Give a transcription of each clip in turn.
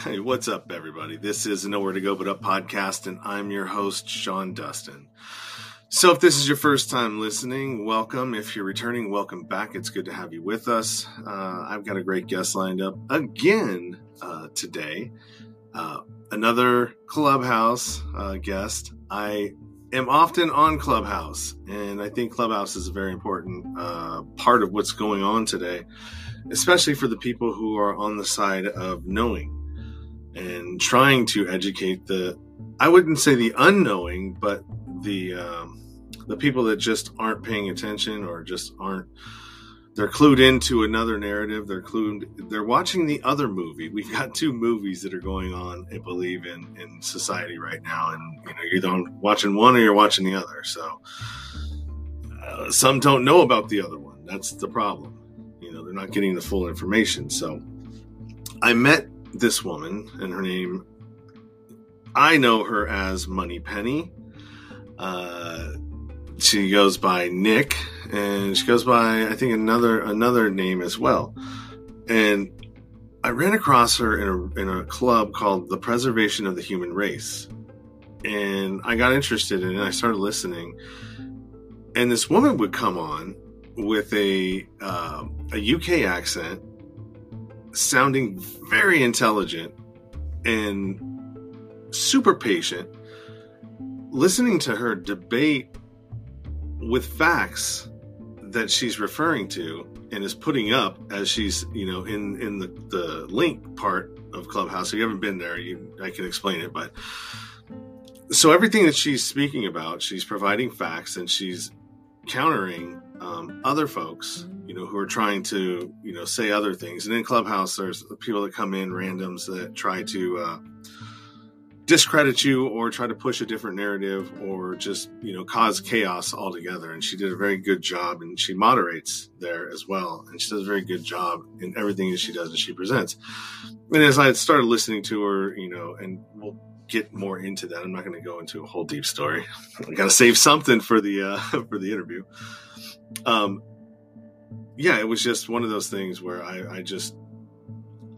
Hey, what's up, everybody? This is Nowhere to Go But Up podcast, and I'm your host, Sean Dustin. So, if this is your first time listening, welcome. If you're returning, welcome back. It's good to have you with us. Uh, I've got a great guest lined up again uh, today. Uh, another Clubhouse uh, guest. I am often on Clubhouse, and I think Clubhouse is a very important uh, part of what's going on today, especially for the people who are on the side of knowing and trying to educate the I wouldn't say the unknowing, but the um, the people that just aren't paying attention or just aren't they're clued into another narrative. They're clued. They're watching the other movie. We've got two movies that are going on, I believe, in in society right now, and you know, you're either watching one or you're watching the other. So uh, some don't know about the other one. That's the problem. You know, they're not getting the full information. So I met this woman, and her name, I know her as Money Penny. Uh, she goes by Nick, and she goes by I think another another name as well. And I ran across her in a in a club called the Preservation of the Human Race, and I got interested in it. I started listening, and this woman would come on with a uh, a UK accent sounding very intelligent and super patient, listening to her debate with facts that she's referring to and is putting up as she's you know in in the the link part of clubhouse. If you haven't been there you i can explain it but so everything that she's speaking about she's providing facts and she's countering um, other folks you know, who are trying to, you know, say other things. And in Clubhouse, there's people that come in, randoms that try to uh, discredit you or try to push a different narrative or just, you know, cause chaos altogether. And she did a very good job and she moderates there as well. And she does a very good job in everything that she does and she presents. And as I started listening to her, you know, and we'll get more into that. I'm not going to go into a whole deep story. I got to save something for the, uh, for the interview. Um, yeah, it was just one of those things where I, I just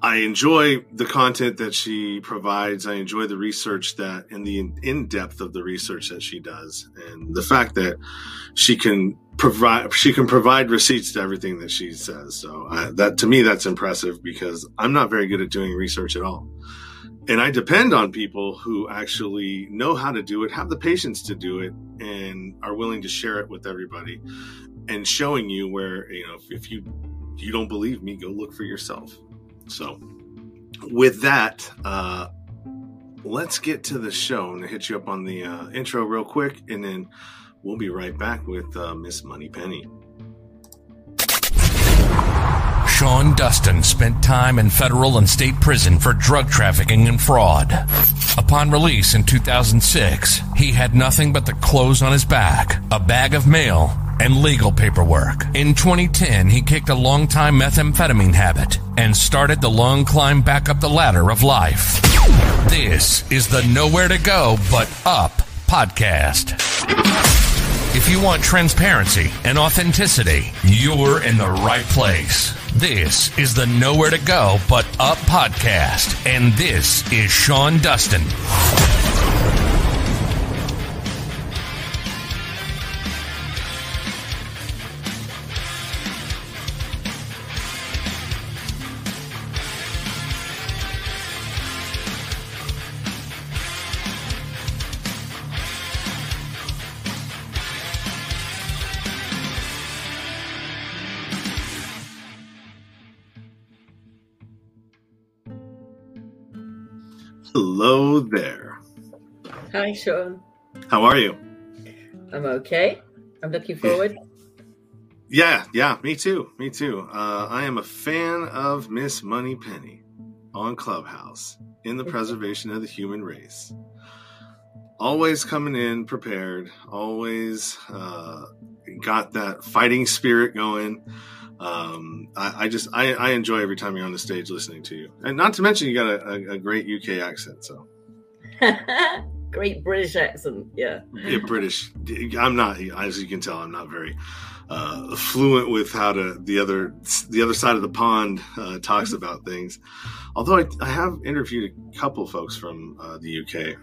I enjoy the content that she provides. I enjoy the research that and the in depth of the research that she does, and the fact that she can provide she can provide receipts to everything that she says. So uh, that to me that's impressive because I'm not very good at doing research at all, and I depend on people who actually know how to do it, have the patience to do it, and are willing to share it with everybody and showing you where you know if, if you you don't believe me go look for yourself. So with that uh let's get to the show. And hit you up on the uh, intro real quick and then we'll be right back with uh, miss money penny Sean Dustin spent time in federal and state prison for drug trafficking and fraud. Upon release in 2006, he had nothing but the clothes on his back, a bag of mail, and legal paperwork. In 2010, he kicked a long-time methamphetamine habit and started the long climb back up the ladder of life. This is the Nowhere to Go But Up podcast. If you want transparency and authenticity, you're in the right place. This is the Nowhere to Go But Up podcast, and this is Sean Dustin. Hello there. Hi, Sean. how are you? I'm okay. I'm looking forward. yeah yeah me too me too. Uh, i am a fan of miss money penny on clubhouse in the preservation of the human race. Always coming in prepared always uh, got that fighting spirit going um, I, I just I, I enjoy every time you're on the stage listening to you and not to mention you got a, a, a great uk accent so great British accent. Yeah. Yeah, British. I'm not, as you can tell, I'm not very uh, fluent with how to the other the other side of the pond uh, talks mm-hmm. about things. Although I, I, have interviewed a couple folks from uh, the UK.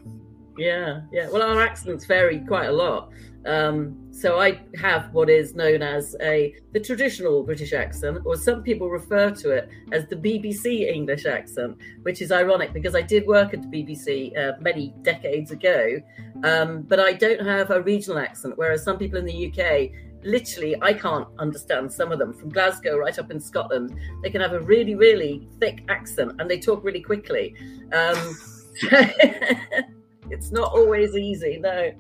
Yeah, yeah. Well, our accents vary quite a lot. Um, so I have what is known as a the traditional British accent, or some people refer to it as the BBC English accent, which is ironic because I did work at the BBC uh, many decades ago, um, but I don't have a regional accent. Whereas some people in the UK, literally, I can't understand some of them from Glasgow right up in Scotland. They can have a really, really thick accent and they talk really quickly. Um, it's not always easy, no.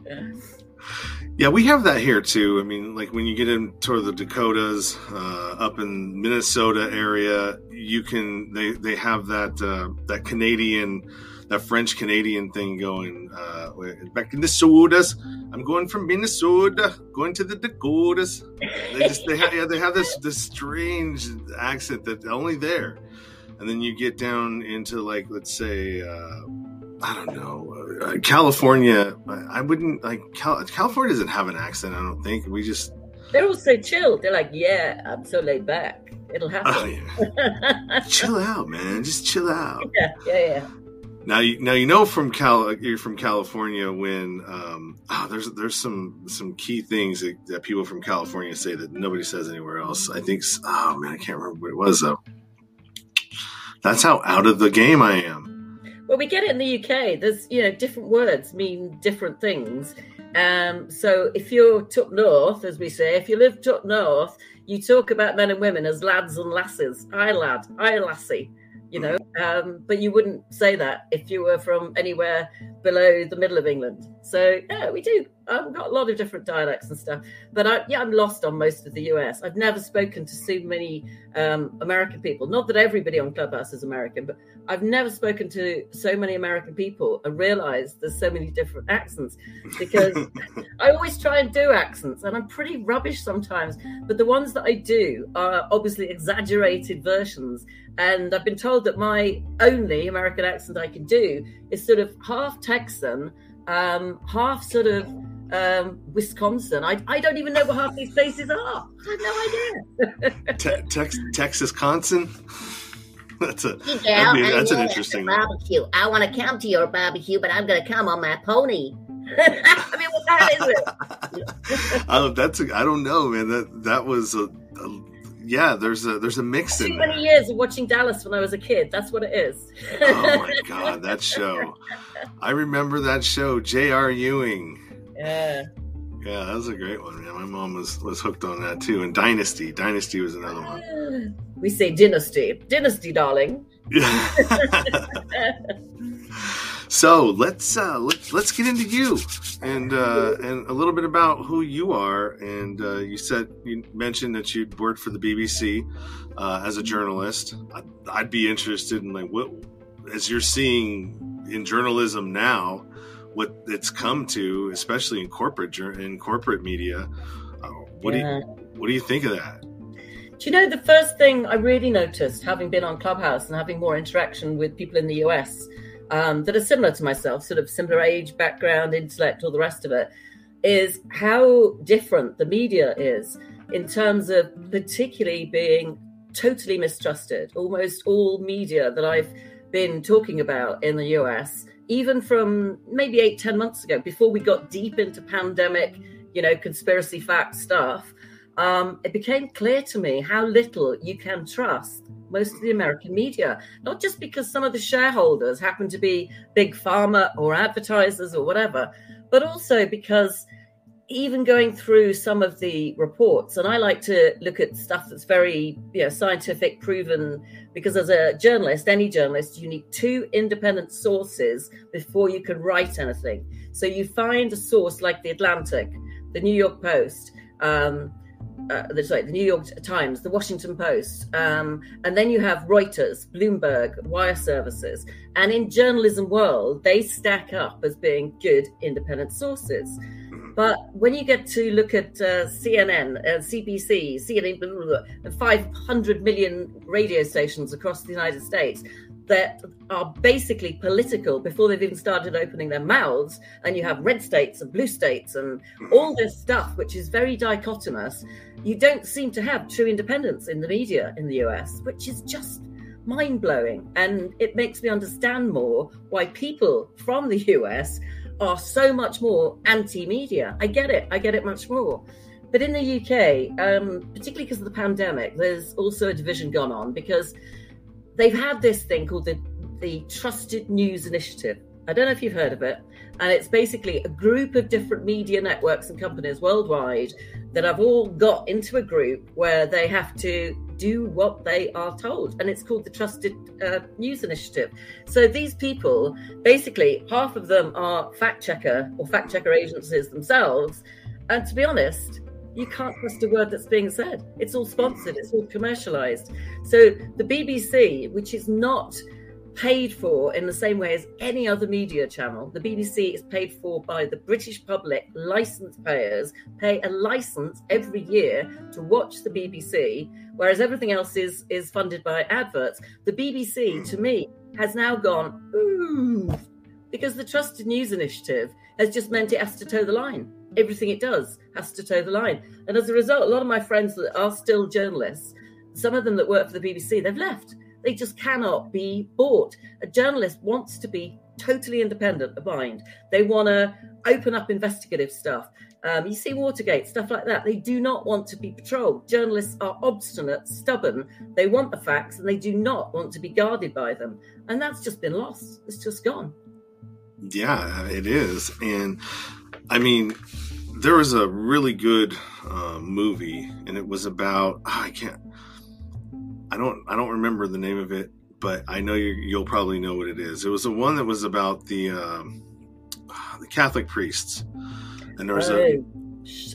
Yeah, we have that here too. I mean, like when you get into the Dakotas, uh, up in Minnesota area, you can they they have that uh, that Canadian, that French Canadian thing going. Uh, back in the Dakotas, I'm going from Minnesota, going to the Dakotas. They just they have yeah they have this this strange accent that only there, and then you get down into like let's say. Uh, I don't know. Uh, California, I wouldn't like Cal- California doesn't have an accent. I don't think we just. They're all so chill. They're like, yeah, I'm so laid back. It'll happen. Oh, yeah. chill out, man. Just chill out. Yeah, yeah, yeah. Now you now you know from Cal you're from California when um, oh, there's there's some some key things that, that, people from California say that nobody says anywhere else. I think oh man I can't remember what it was though. That's how out of the game I am. Well, we get it in the UK. There's, you know, different words mean different things. Um, so if you're up north, as we say, if you live up north, you talk about men and women as lads and lasses. I lad, I lassie you know. Um, but you wouldn't say that if you were from anywhere below the middle of England. So yeah, we do. I've got a lot of different dialects and stuff. But I, yeah, I'm lost on most of the US. I've never spoken to so many um, American people. Not that everybody on Clubhouse is American, but I've never spoken to so many American people and realized there's so many different accents because I always try and do accents and I'm pretty rubbish sometimes. But the ones that I do are obviously exaggerated versions. And I've been told that my only American accent I can do is sort of half Texan, um, half sort of um, Wisconsin. I, I don't even know what half these places are. I have no idea. Te- Tex- Texas, Conson. That's a yeah, be, that's an interesting barbecue. I want to come to your barbecue, but I'm going to come on my pony. I mean, what kind is it? oh, that's a, I don't know, man. That that was a, a yeah, there's a there's a mix Too in many there. years of watching Dallas when I was a kid. That's what it is. oh my god, that show! I remember that show. J.R. Ewing. Yeah. Yeah, that was a great one. Yeah, my mom was was hooked on that too. And Dynasty, Dynasty was another one. We say Dynasty, Dynasty, darling. so let's uh, let's let's get into you and uh, and a little bit about who you are. And uh, you said you mentioned that you'd worked for the BBC uh, as a journalist. I'd, I'd be interested in like what as you're seeing in journalism now what it's come to, especially in corporate in corporate media. Uh, what yeah. do you what do you think of that? Do you know the first thing I really noticed, having been on Clubhouse and having more interaction with people in the US um, that are similar to myself, sort of similar age, background, intellect, all the rest of it, is how different the media is in terms of particularly being totally mistrusted. Almost all media that I've been talking about in the US even from maybe eight, ten months ago, before we got deep into pandemic, you know, conspiracy fact stuff, um, it became clear to me how little you can trust most of the American media, not just because some of the shareholders happen to be big pharma or advertisers or whatever, but also because even going through some of the reports, and I like to look at stuff that's very you know, scientific, proven, because as a journalist, any journalist, you need two independent sources before you can write anything. So you find a source like the Atlantic, the New York Post, um, uh, sorry, the New York Times, the Washington Post, um, and then you have Reuters, Bloomberg, Wire Services, and in journalism world, they stack up as being good independent sources. But when you get to look at uh, CNN, uh, CBC, CNN, blah, blah, blah, 500 million radio stations across the United States, that are basically political before they've even started opening their mouths. And you have red states and blue states and all this stuff, which is very dichotomous. You don't seem to have true independence in the media in the US, which is just mind blowing. And it makes me understand more why people from the US are so much more anti media. I get it. I get it much more. But in the UK, um, particularly because of the pandemic, there's also a division gone on because they've had this thing called the, the Trusted News Initiative. I don't know if you've heard of it. And it's basically a group of different media networks and companies worldwide that have all got into a group where they have to do what they are told. And it's called the Trusted uh, News Initiative. So these people, basically, half of them are fact checker or fact checker agencies themselves. And to be honest, you can't trust a word that's being said. It's all sponsored, it's all commercialized. So the BBC, which is not paid for in the same way as any other media channel. The BBC is paid for by the British public, license payers pay a license every year to watch the BBC, whereas everything else is is funded by adverts. The BBC, to me, has now gone ooh because the Trusted News Initiative has just meant it has to toe the line. Everything it does has to toe the line, and as a result, a lot of my friends that are still journalists, some of them that work for the BBC, they've left they just cannot be bought. A journalist wants to be totally independent of mind. They want to open up investigative stuff. Um, you see Watergate, stuff like that. They do not want to be patrolled. Journalists are obstinate, stubborn. They want the facts and they do not want to be guarded by them. And that's just been lost. It's just gone. Yeah, it is. And I mean, there was a really good uh, movie, and it was about, oh, I can't, I don't I don't remember the name of it, but I know you will probably know what it is. It was the one that was about the um, the Catholic priests, and there was a oh,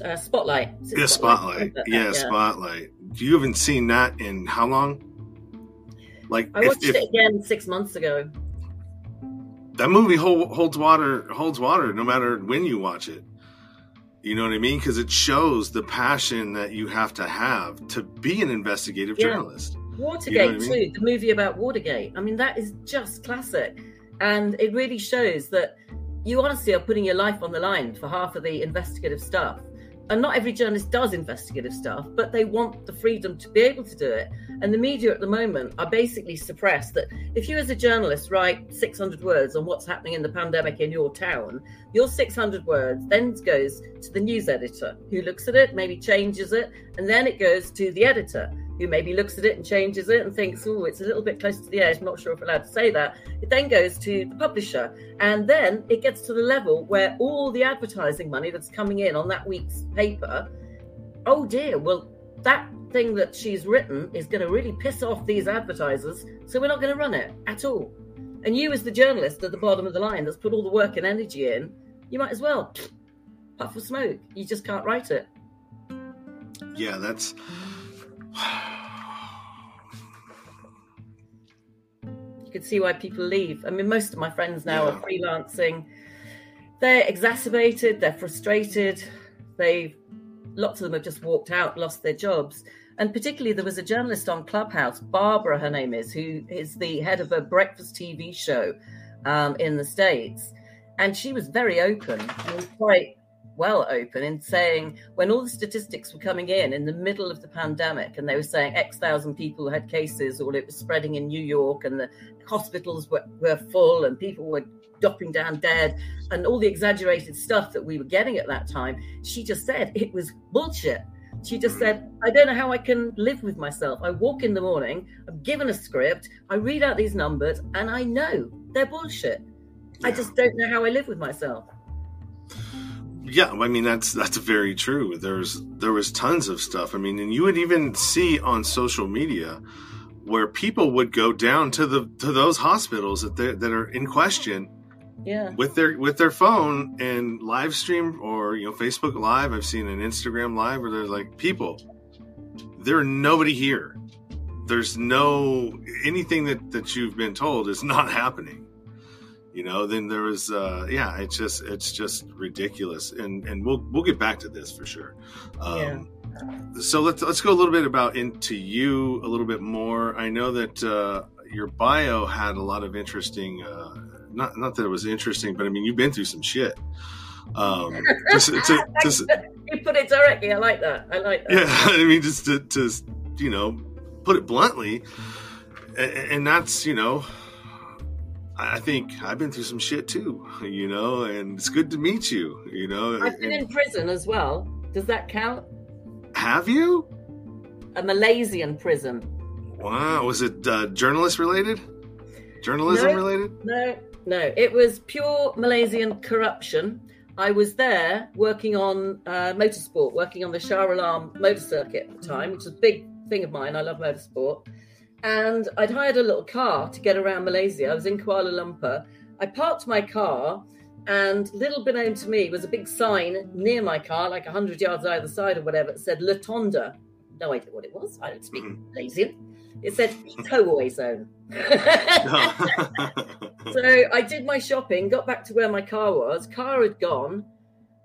uh, spotlight. Yeah, spotlight. spotlight. Yeah, yeah, spotlight. You haven't seen that in how long? Like I watched if, it again six months ago. That movie hold, holds water. Holds water no matter when you watch it. You know what I mean? Because it shows the passion that you have to have to be an investigative yeah. journalist. Watergate you know I mean? too, the movie about Watergate. I mean, that is just classic, and it really shows that you honestly are putting your life on the line for half of the investigative stuff. And not every journalist does investigative stuff, but they want the freedom to be able to do it. And the media at the moment are basically suppressed that if you, as a journalist, write 600 words on what's happening in the pandemic in your town, your 600 words then goes to the news editor who looks at it, maybe changes it, and then it goes to the editor who maybe looks at it and changes it and thinks, oh, it's a little bit close to the edge. I'm not sure if I'm allowed to say that. It then goes to the publisher. And then it gets to the level where all the advertising money that's coming in on that week's paper, oh dear, well, that thing that she's written is going to really piss off these advertisers. So we're not going to run it at all. And you, as the journalist at the bottom of the line that's put all the work and energy in, you might as well puff of smoke. You just can't write it. Yeah, that's you can see why people leave. I mean, most of my friends now yeah. are freelancing. They're exacerbated, they're frustrated, they lots of them have just walked out, lost their jobs. And particularly, there was a journalist on Clubhouse, Barbara, her name is, who is the head of a breakfast TV show um, in the States. And she was very open and quite well open in saying mm. when all the statistics were coming in in the middle of the pandemic and they were saying X thousand people had cases or it was spreading in New York and the hospitals were, were full and people were dropping down dead and all the exaggerated stuff that we were getting at that time, she just said it was bullshit. She just mm. said, I don't know how I can live with myself. I walk in the morning, I'm given a script, I read out these numbers, and I know they're bullshit. I just don't know how I live with myself. Yeah, I mean that's that's very true. There's there was tons of stuff. I mean, and you would even see on social media where people would go down to the to those hospitals that that are in question yeah with their with their phone and live stream or you know facebook live i've seen an instagram live where there's like people there are nobody here there's no anything that that you've been told is not happening you know then there was uh yeah it's just it's just ridiculous and and we'll we'll get back to this for sure um yeah. so let's let's go a little bit about into you a little bit more i know that uh your bio had a lot of interesting. Uh, not not that it was interesting, but I mean, you've been through some shit. Um, just, to, just, you put it directly. I like that. I like that. yeah, I mean, just to, to you know, put it bluntly, and, and that's you know, I think I've been through some shit too, you know, and it's good to meet you, you know. I've been in prison as well. Does that count? Have you? A Malaysian prison. Wow, was it uh, journalist related? Journalism No. related? No, no. It was pure Malaysian corruption. I was there working on uh, motorsport, working on the Shah Alam motor circuit at the time, which is a big thing of mine. I love motorsport. And I'd hired a little car to get around Malaysia. I was in Kuala Lumpur. I parked my car, and little known to me was a big sign near my car, like 100 yards either side or whatever, it said Latonda. No idea what it was. I don't speak Mhm. Malaysian. It said towaway zone. so I did my shopping, got back to where my car was. Car had gone,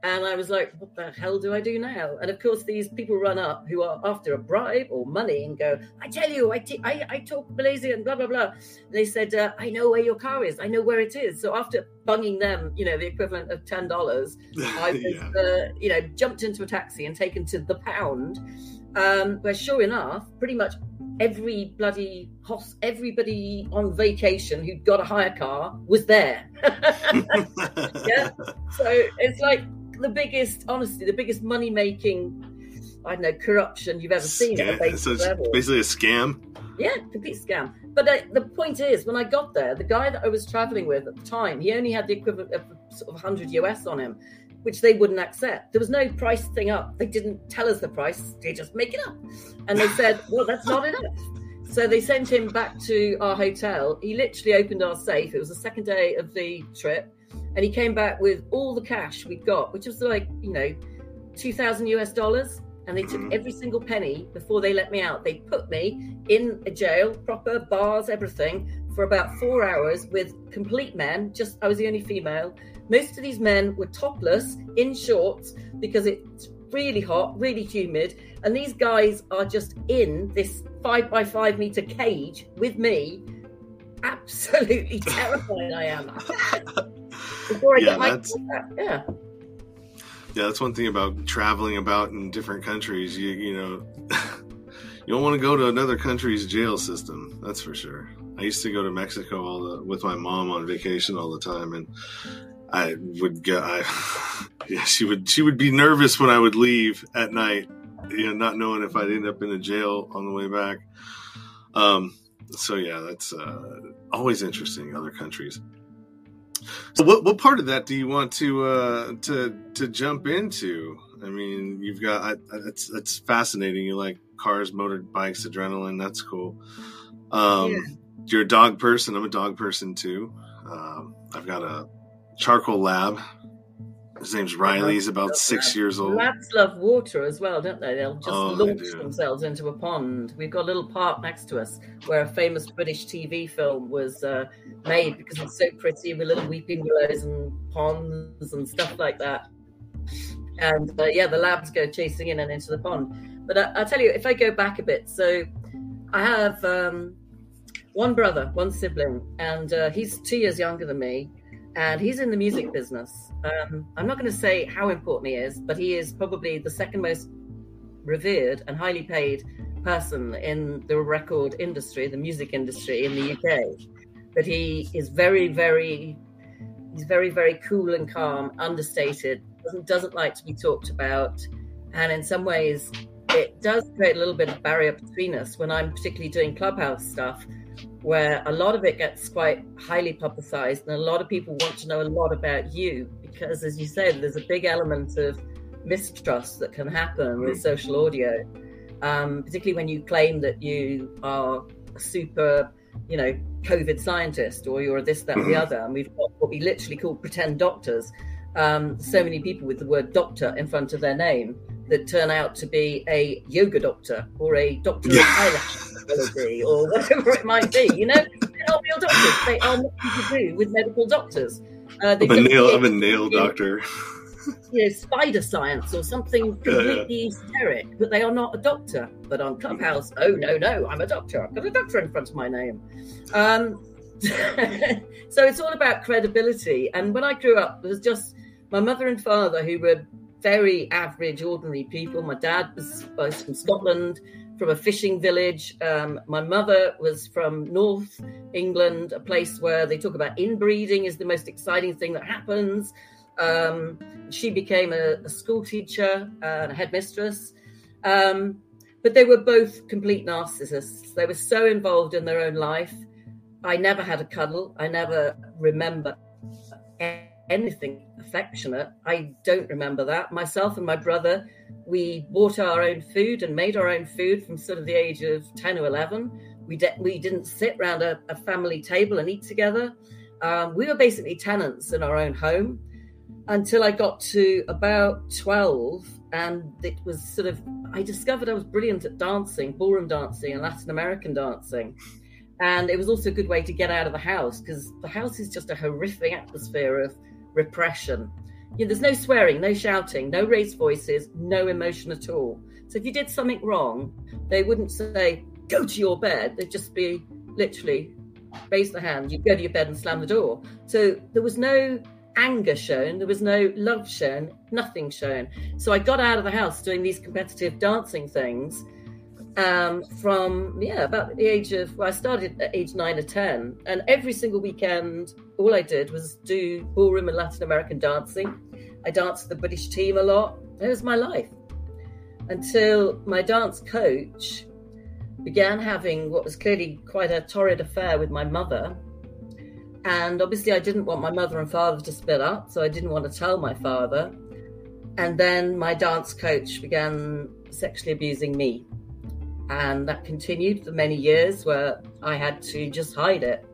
and I was like, "What the hell do I do now?" And of course, these people run up who are after a bribe or money and go, "I tell you, I t- I, I talk Malaysian, blah blah blah." And they said, uh, "I know where your car is. I know where it is." So after bunging them, you know, the equivalent of ten dollars, I was, yeah. uh, you know, jumped into a taxi and taken to the pound, um, where sure enough, pretty much every bloody hos- everybody on vacation who'd got a hire car was there. yeah. So it's like the biggest, honestly, the biggest money making, I don't know, corruption you've ever seen at a Scam- basic so it's level. basically a scam. Yeah, complete scam. But uh, the point is, when I got there, the guy that I was traveling with at the time, he only had the equivalent of sort of 100 US on him, which they wouldn't accept. There was no price thing up. They didn't tell us the price. They just make it up. And they said, well, that's not enough. So they sent him back to our hotel. He literally opened our safe. It was the second day of the trip. And he came back with all the cash we'd got, which was like, you know, 2,000 US dollars. And they took Mhm. every single penny before they let me out. They put me in a jail, proper bars, everything, for about four hours with complete men. Just I was the only female. Most of these men were topless in shorts because it's really hot, really humid, and these guys are just in this five by five meter cage with me. Absolutely terrified I am. Before I Yeah, get my that's- yeah. Yeah, that's one thing about traveling about in different countries. You you know, you don't want to go to another country's jail system. That's for sure. I used to go to Mexico all the with my mom on vacation all the time, and I would get I, yeah, she would she would be nervous when I would leave at night, you know, not knowing if I'd end up in a jail on the way back. Um. So yeah, that's uh, always interesting. Other countries. So what what part of that do you want to uh, to to jump into? I mean, you've got I, it's it's fascinating. You like cars, motorbikes, adrenaline. That's cool. Um, Yeah. You're a dog person. I'm a dog person too. Um, I've got a charcoal lab. His name's Riley. He's about six years old. Labs love water as well, don't they? They'll just Oh, launch themselves into a pond. We've got a little park next to us where a famous British TV film was uh, made because it's so pretty with little weeping willows and ponds and stuff like that. And uh, yeah, the labs go chasing in and into the pond. But I, I'll tell you, if I go back a bit, so I have um, one brother, one sibling, and uh, he's two years younger than me, and he's in the music business. Um, I'm not going to say how important he is, but he is probably the second most revered and highly paid person in the record industry, the music industry in the UK. But he is very, very, he's very, very cool and calm, understated, doesn't doesn't like to be talked about, and in some ways, it does create a little bit of barrier between us when I'm particularly doing clubhouse stuff where a lot of it gets quite highly publicized and a lot of people want to know a lot about you because as you said there's a big element of mistrust that can happen with social audio um, particularly when you claim that you are a super you know covid scientist or you're this that and the other. And we've got what we literally call pretend doctors um, so many people with the word doctor in front of their name that turn out to be a yoga doctor or a doctor of Yeah. eyelash technology or whatever it might be. You know, they're not real doctors. They are nothing to do with medical doctors. Uh, I'm a nail. I'm a nail doctor. you know, spider science or something completely esoteric, but they are not a doctor. But on Clubhouse, oh no, no, I'm a doctor. I've got a doctor in front of my name. Um, so it's all about credibility. And when I grew up, there was just my mother and father who were very average, ordinary people. My dad was from Scotland, from a fishing village. Um, my mother was from North England, a place where they talk about inbreeding is the most exciting thing that happens. Um, she became a, a school teacher and a headmistress. Um, but they were both complete narcissists. They were so involved in their own life. I never had a cuddle. I never remember anything affectionate. I don't remember that. Myself and my brother, we bought our own food and made our own food from sort of the age of 10 or 11. We, de- we didn't sit around a, a family table and eat together. Um, we were basically tenants in our own home until I got to about 12. And it was sort of, I discovered I was brilliant at dancing, ballroom dancing and Latin American dancing. And it was also a good way to get out of the house because the house is just a horrific atmosphere of repression. You know, there's no swearing, no shouting, no raised voices, no emotion at all. So if you did something wrong, they wouldn't say, go to your bed. They'd just be literally raise the hand, you'd go to your bed and slam the door. So there was no anger shown, there was no love shown, nothing shown. So I got out of the house doing these competitive dancing things um, from yeah about the age of well, I started at age nine or ten, and every single weekend, all I did was do ballroom and Latin American dancing. I danced with the British team a lot. It was my life until my dance coach began having what was clearly quite a torrid affair with my mother. And obviously, I didn't want my mother and father to split up, so I didn't want to tell my father. And then my dance coach began sexually abusing me. And that continued for many years where I had to just hide it.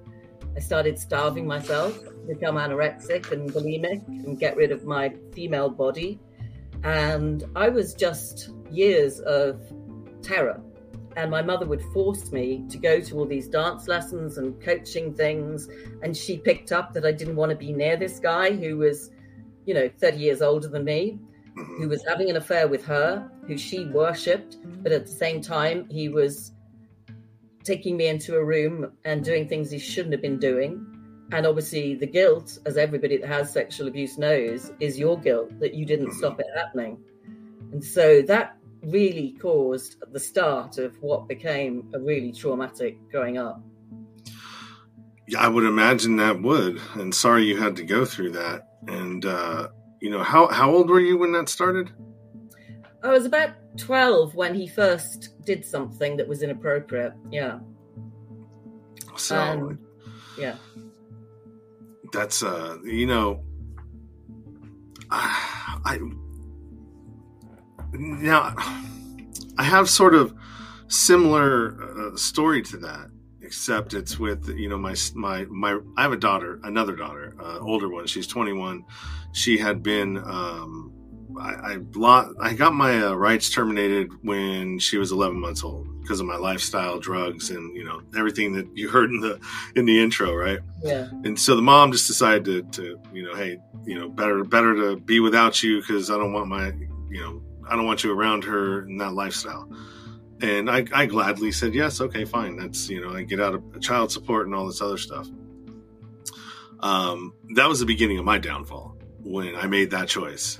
I started starving myself, become anorexic and bulimic, and get rid of my female body. And I was just years of terror. And my mother would force me to go to all these dance lessons and coaching things. And she picked up that I didn't want to be near this guy who was, you know, 30 years older than me who was having an affair with her, who she worshipped, but at the same time, he was taking me into a room and doing things he shouldn't have been doing. And obviously, the guilt, as everybody that has sexual abuse knows, is your guilt that you didn't stop it happening. And so that really caused the start of what became a really traumatic growing up. Yeah, I would imagine that would. And sorry you had to go through that. And uh, you know how how old were you when that started? I was about twelve when he first did something that was inappropriate. Yeah. So um, yeah, that's uh, you know, I, I now I have sort of similar uh, story to that except it's with you know my my my I have a daughter, another daughter, uh, older one. She's 21. She had been um, I I, I got my uh, rights terminated when she was 11 months old because of my lifestyle, drugs, and you know everything that you heard in the in the intro, right? Yeah. And so the mom just decided to, to you know, hey, you know, better better to be without you because I don't want my you know I don't want you around her in that lifestyle and I, I gladly said yes okay fine. That's you know i get out of child support and all this other stuff. Um, that was the beginning of my downfall when i made that choice.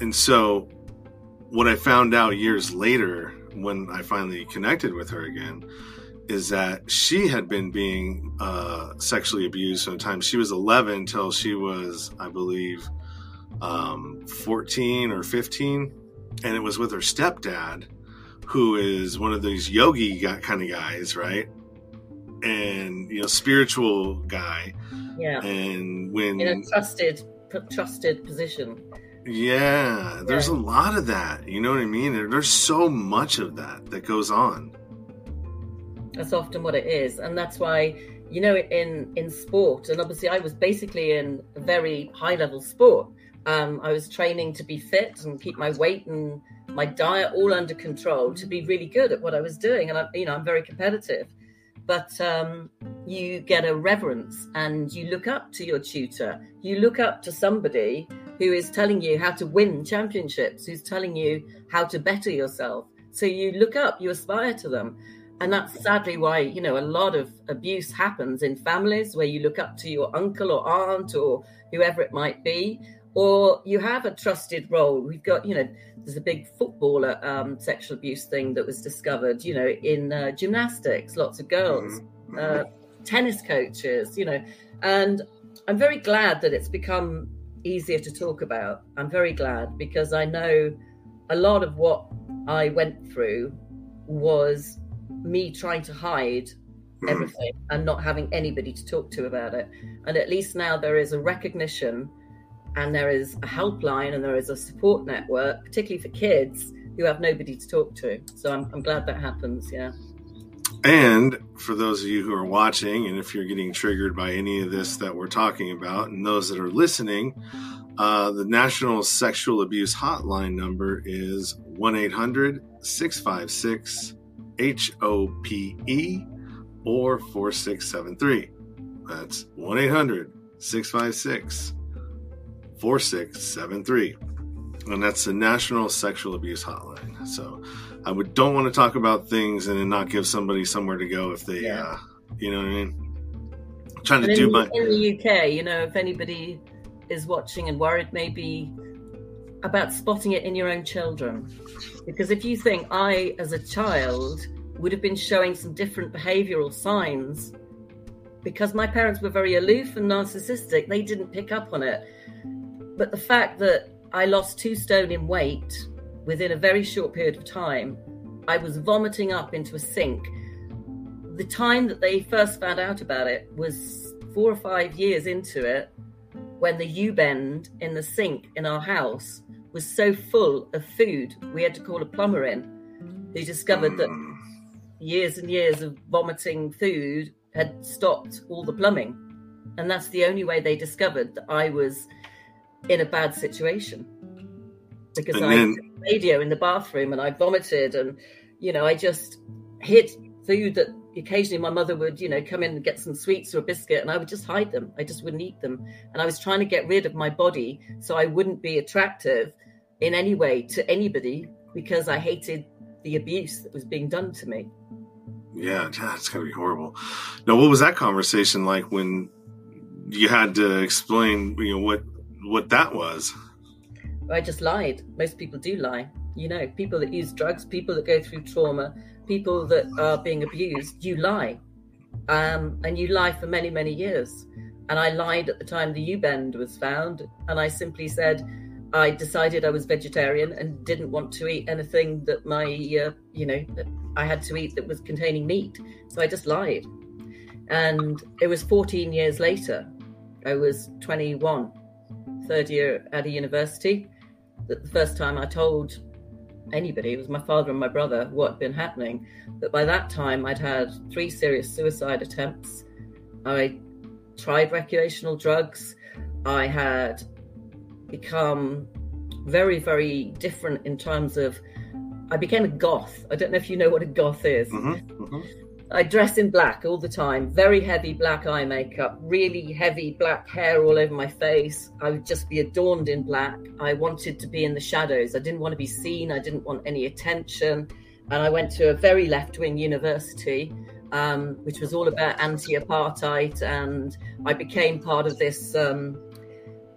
And so what i found out years later when i finally connected with her again is that she had been being uh, sexually abused from the time she was 11 until she was i believe um, 14 or 15 and it was with her stepdad who is one of those yogi kind of guys, right? And you know, spiritual guy. Yeah. And when in a trusted, trusted position. Yeah, there's yeah. a lot of that. You know what I mean? There's so much of that that goes on. That's often what it is, and that's why you know in in sport, and obviously I was basically in a very high level sport. Um, I was training to be fit and keep my weight and my diet all under control to be really good at what I was doing. And I, you know, I'm very competitive, but um, you get a reverence and you look up to your tutor. You look up to somebody who is telling you how to win championships, who's telling you how to better yourself. So you look up, you aspire to them. And that's sadly why, you know, a lot of abuse happens in families where you look up to your uncle or aunt or whoever it might be, or you have a trusted role. We've got, you know, there's a big footballer um, sexual abuse thing that was discovered, you know, in uh, gymnastics, lots of girls, mm-hmm. uh, tennis coaches, you know, and I'm very glad that it's become easier to talk about. I'm very glad because I know a lot of what I went through was me trying to hide mm. everything and not having anybody to talk to about it. And at least now there is a recognition and there is a helpline and there is a support network, particularly for kids who have nobody to talk to. So I'm, I'm glad that happens. Yeah. And for those of you who are watching, and if you're getting triggered by any of this that we're talking about, and those that are listening, uh, the National Sexual Abuse Hotline number is 1 800 656 HOPE or 4673. That's 1 800 656 4673. And that's the National Sexual Abuse Hotline. So I would don't want to talk about things and not give somebody somewhere to go if they, yeah. uh, you know what I mean? I'm trying to do my. In the UK, you know, if anybody is watching and worried maybe about spotting it in your own children. Because if you think I, as a child, would have been showing some different behavioral signs because my parents were very aloof and narcissistic, they didn't pick up on it. But the fact that I lost two stone in weight within a very short period of time, I was vomiting up into a sink. The time that they first found out about it was four or five years into it when the U bend in the sink in our house was so full of food, we had to call a plumber in who discovered that hmm. years and years of vomiting food had stopped all the plumbing. And that's the only way they discovered that I was in a bad situation. Because and I then... radio in the bathroom and I vomited and, you know, I just hid food that occasionally my mother would, you know, come in and get some sweets or a biscuit and I would just hide them. I just wouldn't eat them. And I was trying to get rid of my body so I wouldn't be attractive in any way to anybody because I hated the abuse that was being done to me. Yeah, that's gonna be horrible. Now, what was that conversation like when you had to explain, you know, what what that was? I just lied. Most people do lie. You know, people that use drugs, people that go through trauma, people that are being abused, you lie, um, and you lie for many, many years. And I lied at the time the U bend was found, and I simply said I decided I was vegetarian and didn't want to eat anything that my, uh, you know, I had to eat that was containing meat. So I just lied. And it was 14 years later, I was 21, third year at a university, that the first time I told anybody, it was my father and my brother, what had been happening. That by that time I'd had three serious suicide attempts. I tried recreational drugs. I had become very, very different in terms of I became a goth. I don't know if you know what a goth is. Mm-hmm, mm-hmm. I dress in black all the time, very heavy black eye makeup, really heavy black hair all over my face. I would just be adorned in black. I wanted to be in the shadows. I didn't want to be seen. I didn't want any attention. And I went to a very left wing university, um, which was all about anti apartheid. And I became part of this um,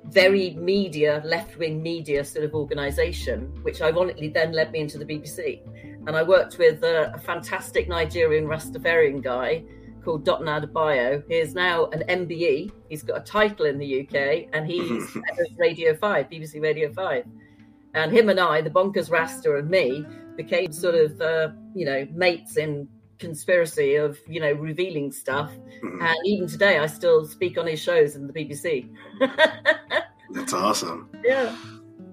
very media, left wing media sort of organization, which ironically then led me into the BBC. And I worked with a, a fantastic Nigerian Rastafarian guy called Dotun Adebayo. He is now an MBE. He's got a title in the UK and he's head of Radio 5, BBC Radio 5. And him and I, the Bonkers Rasta and me, became sort of, uh, you know, mates in conspiracy of you know revealing stuff. Mm-hmm. and even today i still speak on his shows in the bbc that's awesome. Yeah.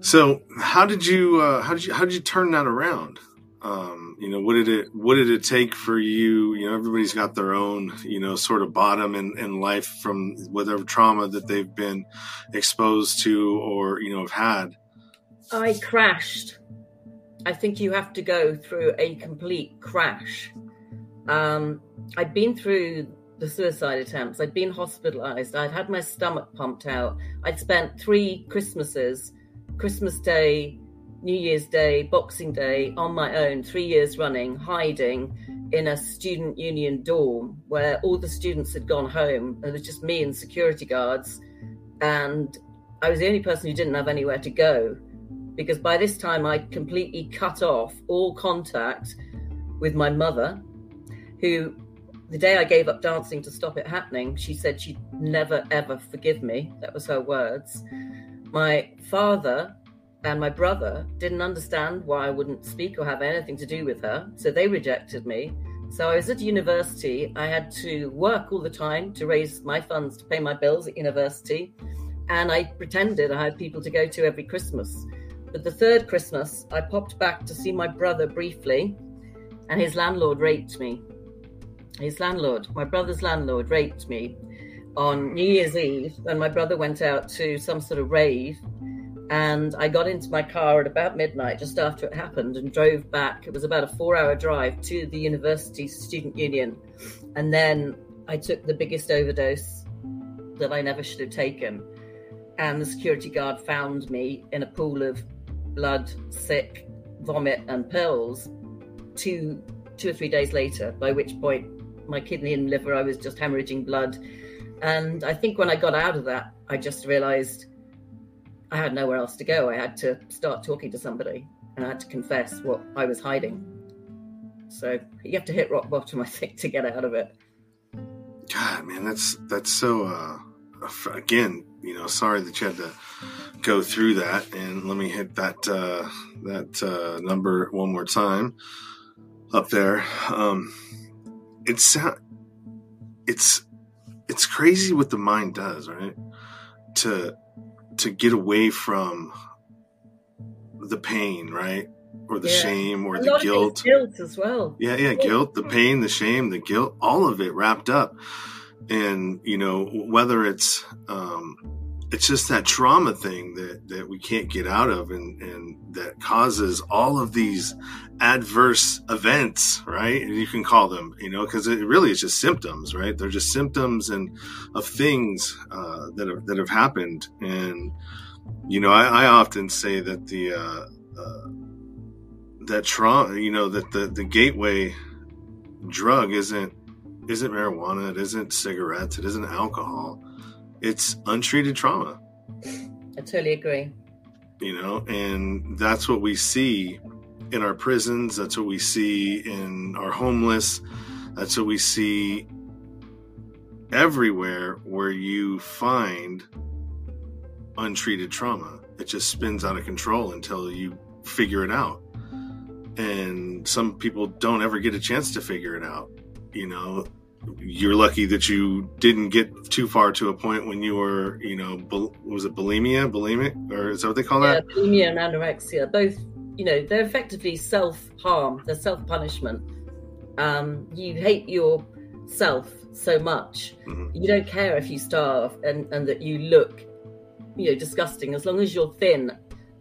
So how did you uh, how did you how did you turn that around? Um, you know what did it what did it take for you? You know everybody's got their own you know sort of bottom in, in life from whatever trauma that they've been exposed to or you know have had. I crashed. I think you have to go through a complete crash um, I'd been through the suicide attempts. I'd been hospitalized. I'd had my stomach pumped out. I'd spent three Christmases, Christmas Day, New Year's Day, Boxing Day on my own, three years running, hiding in a student union dorm where all the students had gone home. And it was just me and security guards. And I was the only person who didn't have anywhere to go because by this time I'd completely cut off all contact with my mother, who the day I gave up dancing to stop it happening, she said she'd never ever forgive me. That was her words. My father and my brother didn't understand why I wouldn't speak or have anything to do with her, so they rejected me. So I was at university. I had to work all the time to raise my funds to pay my bills at university. And I pretended I had people to go to every Christmas. But the third Christmas, I popped back to see my brother briefly, and his landlord raped me his landlord, my brother's landlord, raped me on New Year's Eve when my brother went out to some sort of rave. And I got into my car at about midnight, just after it happened, and drove back. It was about a four hour drive to the university student union. And then I took the biggest overdose that I never should have taken. And the security guard found me in a pool of blood, sick, vomit, and pills two, two or three days later, by which point my kidney and liver, I was just hemorrhaging blood. And I think when I got out of that, I just realized I had nowhere else to go. I had to start talking to somebody and I had to confess what I was hiding. So you have to hit rock bottom, I think, to get out of it. God, man, that's that's so. Uh, again, you know, sorry that you had to go through that. And let me hit that uh, that uh, number one more time up there. Um, it's it's it's crazy what the mind does, right? To to get away from the pain, right? Or the yeah. shame or a the guilt. guilt as well. Yeah, yeah, guilt, the pain, the shame, the guilt, all of it wrapped up. And, you know, whether it's um it's just that trauma thing that that we can't get out of and and that causes all of these adverse events right and you can call them you know because it really is just symptoms right they're just symptoms and of things uh, that have that have happened and you know i, I often say that the uh, uh, that trauma you know that the the gateway drug isn't isn't marijuana it isn't cigarettes it isn't alcohol it's untreated trauma. I totally agree. You know, and that's what we see in our prisons. That's what we see in our homeless. That's what we see everywhere where you find untreated trauma. It just spins out of control until you figure it out. And some people don't ever get a chance to figure it out. You know, you're lucky that you didn't get too far to a point when you were, you know, was it bulimia, bulimic, or is that what they call yeah, that? Bulimia and anorexia, both, you know, they're effectively self harm, they're self punishment. Um, you hate yourself so much, mm-hmm. you don't care if you starve and, and that you look, you know, disgusting. As long as you're thin,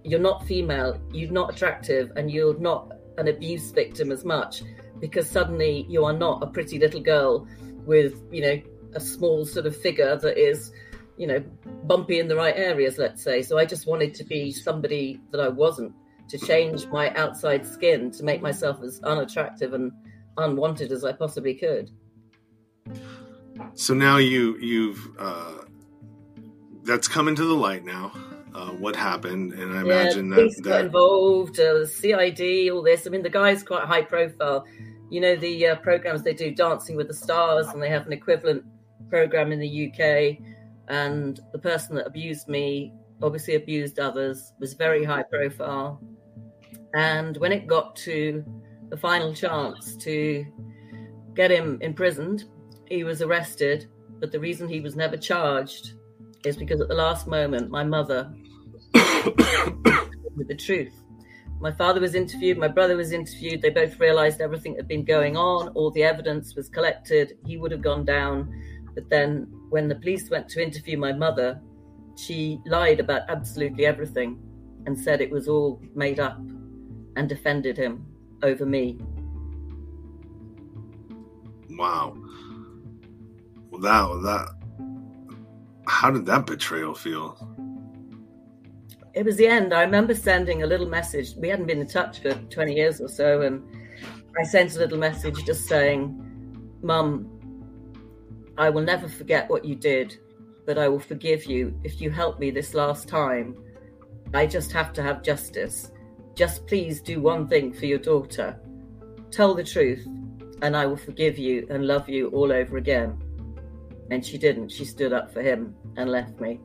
you're not female, you're not attractive, and you're not an abuse victim as much because suddenly you are not a pretty little girl with, you know, a small sort of figure that is, you know, bumpy in the right areas, let's say. So I just wanted to be somebody that I wasn't, to change my outside skin, to make myself as unattractive and unwanted as I possibly could. So now you you've uh, that's coming to the light now uh, what happened, and I yeah, imagine that, that got involved, uh, CID, all this. I mean, the guy's quite high profile. You know, the uh, programs they do, Dancing with the Stars, and they have an equivalent program in the UK. And the person that abused me, obviously abused others, was very high profile. And when it got to the final chance to get him imprisoned, he was arrested. But the reason he was never charged is because at the last moment, my mother with the truth. My father was interviewed, my brother was interviewed. They both realized everything had been going on, all the evidence was collected. He would have gone down. But then, when the police went to interview my mother, she lied about absolutely everything and said it was all made up and defended him over me. Wow. that that how did that betrayal feel? It was the end. I remember sending a little message. We hadn't been in touch for 20 years or so, and I sent a little message just saying, Mum, I will never forget what you did, but I will forgive you if you help me this last time. I just have to have justice. Just please do one thing for your daughter. Tell the truth, and I will forgive you and love you all over again. And she didn't. She stood up for him and left me.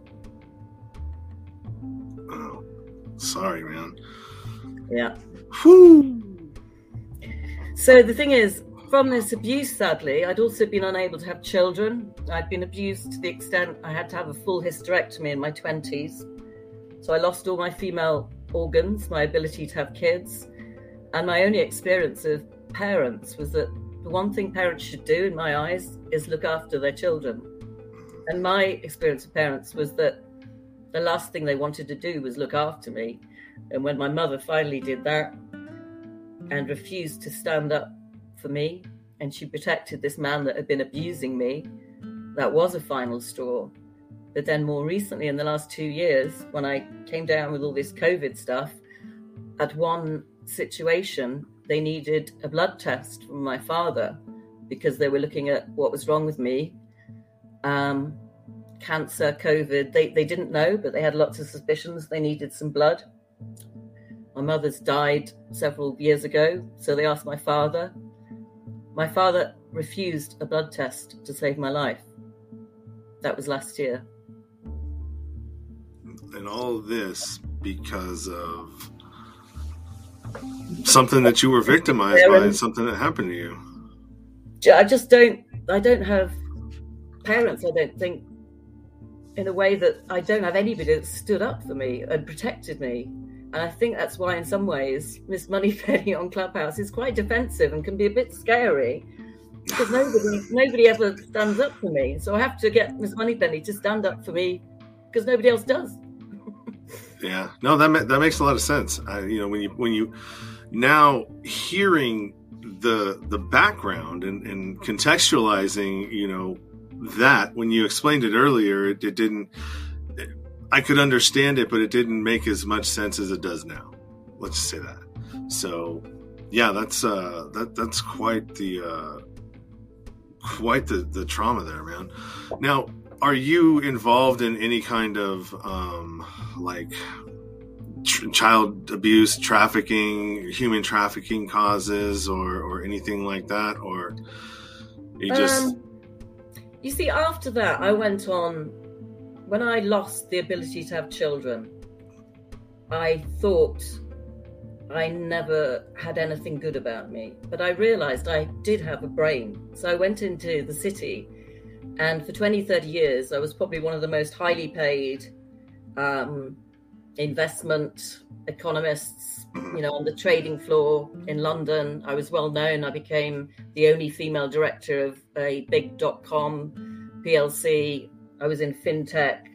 Oh, sorry, man. Yeah. Whew. So the thing is, from this abuse, sadly, I'd also been unable to have children. I'd been abused to the extent I had to have a full hysterectomy in my 20s. So I lost all my female organs, my ability to have kids. And my only experience of parents was that the one thing parents should do, in my eyes, is look after their children. And my experience of parents was that the last thing they wanted to do was look after me. And when my mother finally did that and refused to stand up for me, and she protected this man that had been abusing me, that was a final straw. But then, more recently, in the last two years, when I came down with all this COVID stuff, at one situation, they needed a blood test from my father because they were looking at what was wrong with me. Um, cancer, COVID, they, they didn't know, but they had lots of suspicions. They needed some blood. My mother's died several years ago, so they asked my father. My father refused a blood test to save my life. That was last year. And all this because of something that you were victimized by and something that happened to you. I just don't. I don't have parents. I don't think in a way that I don't have anybody that stood up for me and protected me. And I think that's why, in some ways, Miss Moneypenny on Clubhouse is quite defensive and can be a bit scary because nobody, nobody ever stands up for me. So I have to get Miss Moneypenny to stand up for me because nobody else does. yeah, no, that that makes a lot of sense. I, you know, when you when you now hearing the the background and, and contextualizing, you know, that when you explained it earlier, it, it didn't. I could understand it, but it didn't make as much sense as it does now. Let's just say that. So, yeah, that's uh, that that's quite the uh, quite the the trauma there, man. Now, are you involved in any kind of um, like tr- child abuse, trafficking, human trafficking causes, or or anything like that, or you just? Um, you see, after that, I went on. When I lost the ability to have children, I thought I never had anything good about me. But I realized I did have a brain. So I went into the city, and for 20, 30 years, I was probably one of the most highly paid um, investment economists, you know, on the trading floor in London. I was well known. I became the only female director of a big dot com PLC. I was in fintech.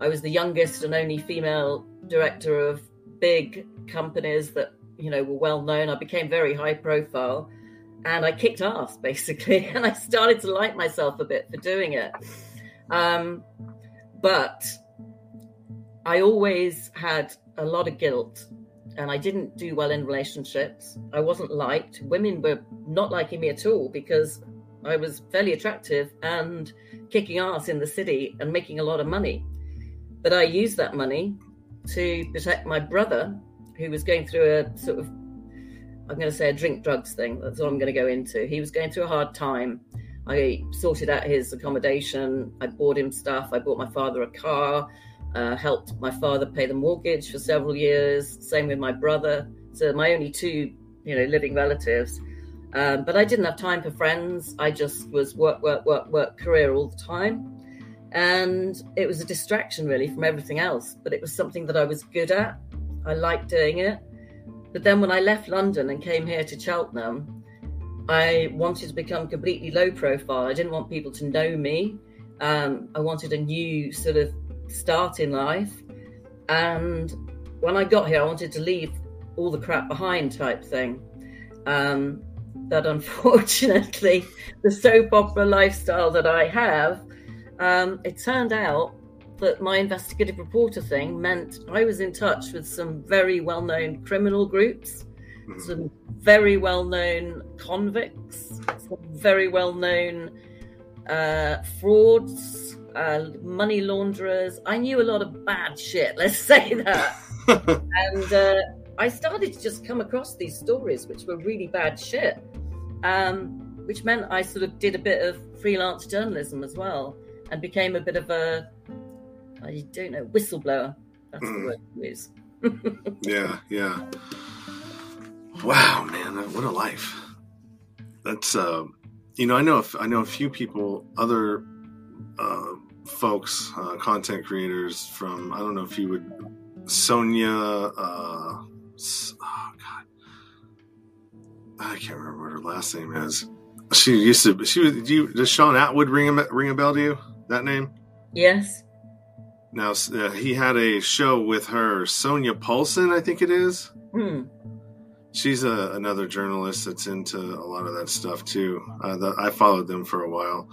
I was the youngest and only female director of big companies that, you know, were well known. I became very high profile and I kicked ass basically. And I started to like myself a bit for doing it. Um, but I always had a lot of guilt and I didn't do well in relationships. I wasn't liked. Women were not liking me at all because I was fairly attractive and kicking ass in the city and making a lot of money. But I used that money to protect my brother, who was going through a sort of, I'm going to say a drink drugs thing. That's all I'm going to go into. He was going through a hard time. I sorted out his accommodation. I bought him stuff. I bought my father a car uh, helped my father pay the mortgage for several years. Same with my brother. So my only two, you know, living relatives. Um, but I didn't have time for friends. I just was work, work, work, work, career all the time, and it was a distraction really from everything else. But it was something that I was good at. I liked doing it. But then when I left London and came here to Cheltenham, I wanted to become completely low profile. I didn't want people to know me. Um, I wanted a new sort of start in life. And when I got here, I wanted to leave all the crap behind, type thing. Um, that unfortunately, the soap opera lifestyle that I have, um, it turned out that my investigative reporter thing meant I was in touch with some very well known criminal groups, Mhm. some very well known convicts, some very well known uh, frauds, uh, money launderers. I knew a lot of bad shit, let's say that. and uh, I started to just come across these stories, which were really bad shit, um, which meant I sort of did a bit of freelance journalism as well and became a bit of a, I don't know, whistleblower. That's the Mm. word to use. Yeah, yeah. Wow, man, what a life. That's uh, you know, I know I know a few people, other uh, folks, uh, content creators from I don't know if you would Sonia. Uh, oh God, I can't remember what her last name is. She used to. She was. Do you, does Shaun Attwood ring a ring a bell to you? That name? Yes. Now uh, he had a show with her, Sonia Poulton, I think it is. Hmm. She's a, another journalist that's into a lot of that stuff too. Uh, the, I followed them for a while.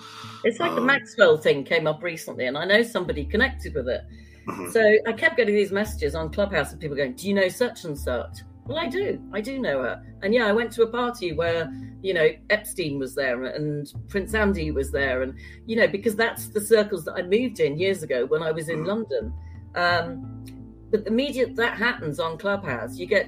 It's like the Um, Maxwell thing came up recently, and I know somebody connected with it. Mhm. So I kept getting these messages on Clubhouse of people going, "Do you know such and such?" Well, I do. I do know her. And yeah, I went to a party where you know Epstein was there and Prince Andy was there, and you know because that's the circles that I moved in years ago when I was in Mhm. London. Um, but the immediate that happens on Clubhouse, you get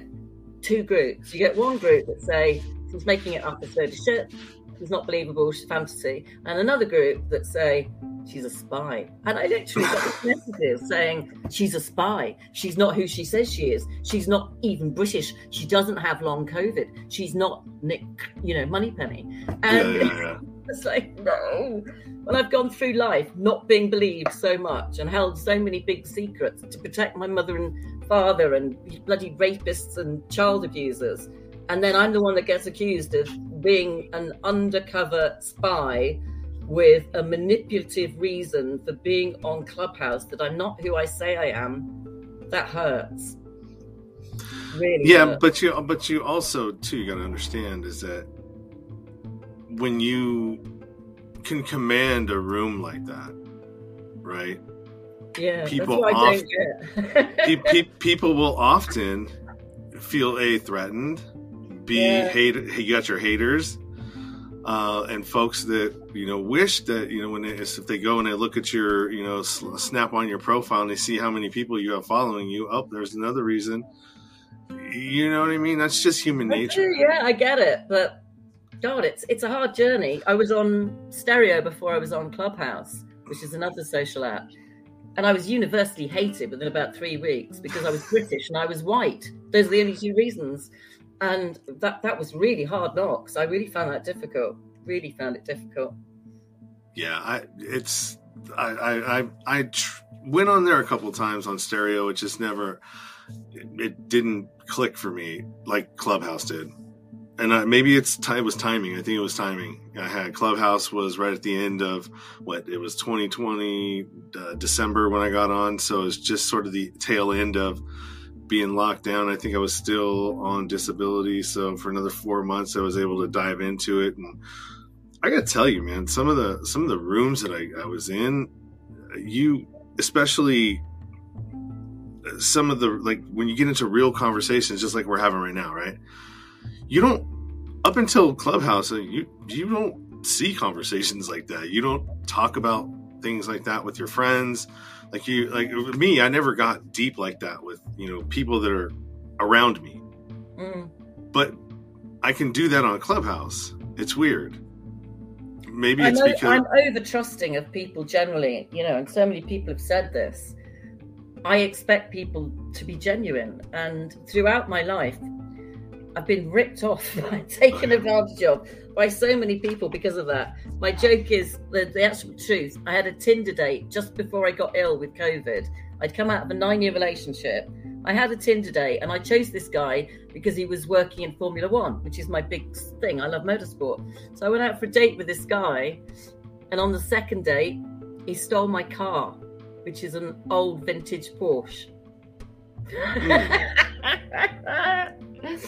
two groups. You get one group that say she's making it up, it's of shit, she's not believable, she's fantasy, and another group that say she's a spy. And I literally got these messages saying she's a spy. She's not who she says she is. She's not even British. She doesn't have long COVID. She's not Nick, you know, Moneypenny. Yeah, And yeah, yeah. it's like, no. When I've gone through life not being believed so much and held so many big secrets to protect my mother and father and bloody rapists and child abusers. And then I'm the one that gets accused of being an undercover spy with a manipulative reason for being on Clubhouse that I'm not who I say I am. That hurts. Really. yeah hurts. but you but you also too you got to understand is that when you can command a room like that right yeah, people that's what I don't get. pe- pe- people will often feel a threatened b Yeah. hate you got your haters uh, and folks that you know wish that you know when they, if they go and they look at your you know snap on your profile and they see how many people you have following you oh there's another reason you know what i mean that's just human nature yeah, I get it, but God, it's it's a hard journey. I was on Stereo before I was on Clubhouse, which is another social app, and I was universally hated within about three weeks because I was British and I was white. Those are the only two reasons, and that that was really hard knocks. I really found that difficult. Really found it difficult. yeah i it's i i i, I tr- went on there a couple times on stereo it just never it, it didn't click for me like clubhouse did and I, maybe it's it was timing i think it was timing i had clubhouse was right at the end of what it was 2020 uh, december when i got on so it's just sort of the tail end of being locked down i think i was still on disability so for another four months i was able to dive into it and I gotta tell you, man, some of the some of the rooms that I, I was in, you especially some of the like when you get into real conversations, just like we're having right now, right? You don't up until Clubhouse, uh, you you don't see conversations like that. You don't talk about things like that with your friends. Like you, like me, I never got deep like that with you know people that are around me. Mm. But I can do that on Clubhouse. It's weird. Maybe I'm, it's because I'm over trusting of people generally, you know, and so many people have said this. I expect people to be genuine, and throughout my life, I've been ripped off, taken advantage of by so many people because of that. My joke is the, the actual truth. I had a Tinder date just before I got ill with COVID. I'd come out of a nine year relationship. I had a Tinder date, and I chose this guy because he was working in Formula One, which is my big thing. I love motorsport. So I went out for a date with this guy, and on the second date, he stole my car, which is an old vintage Porsche.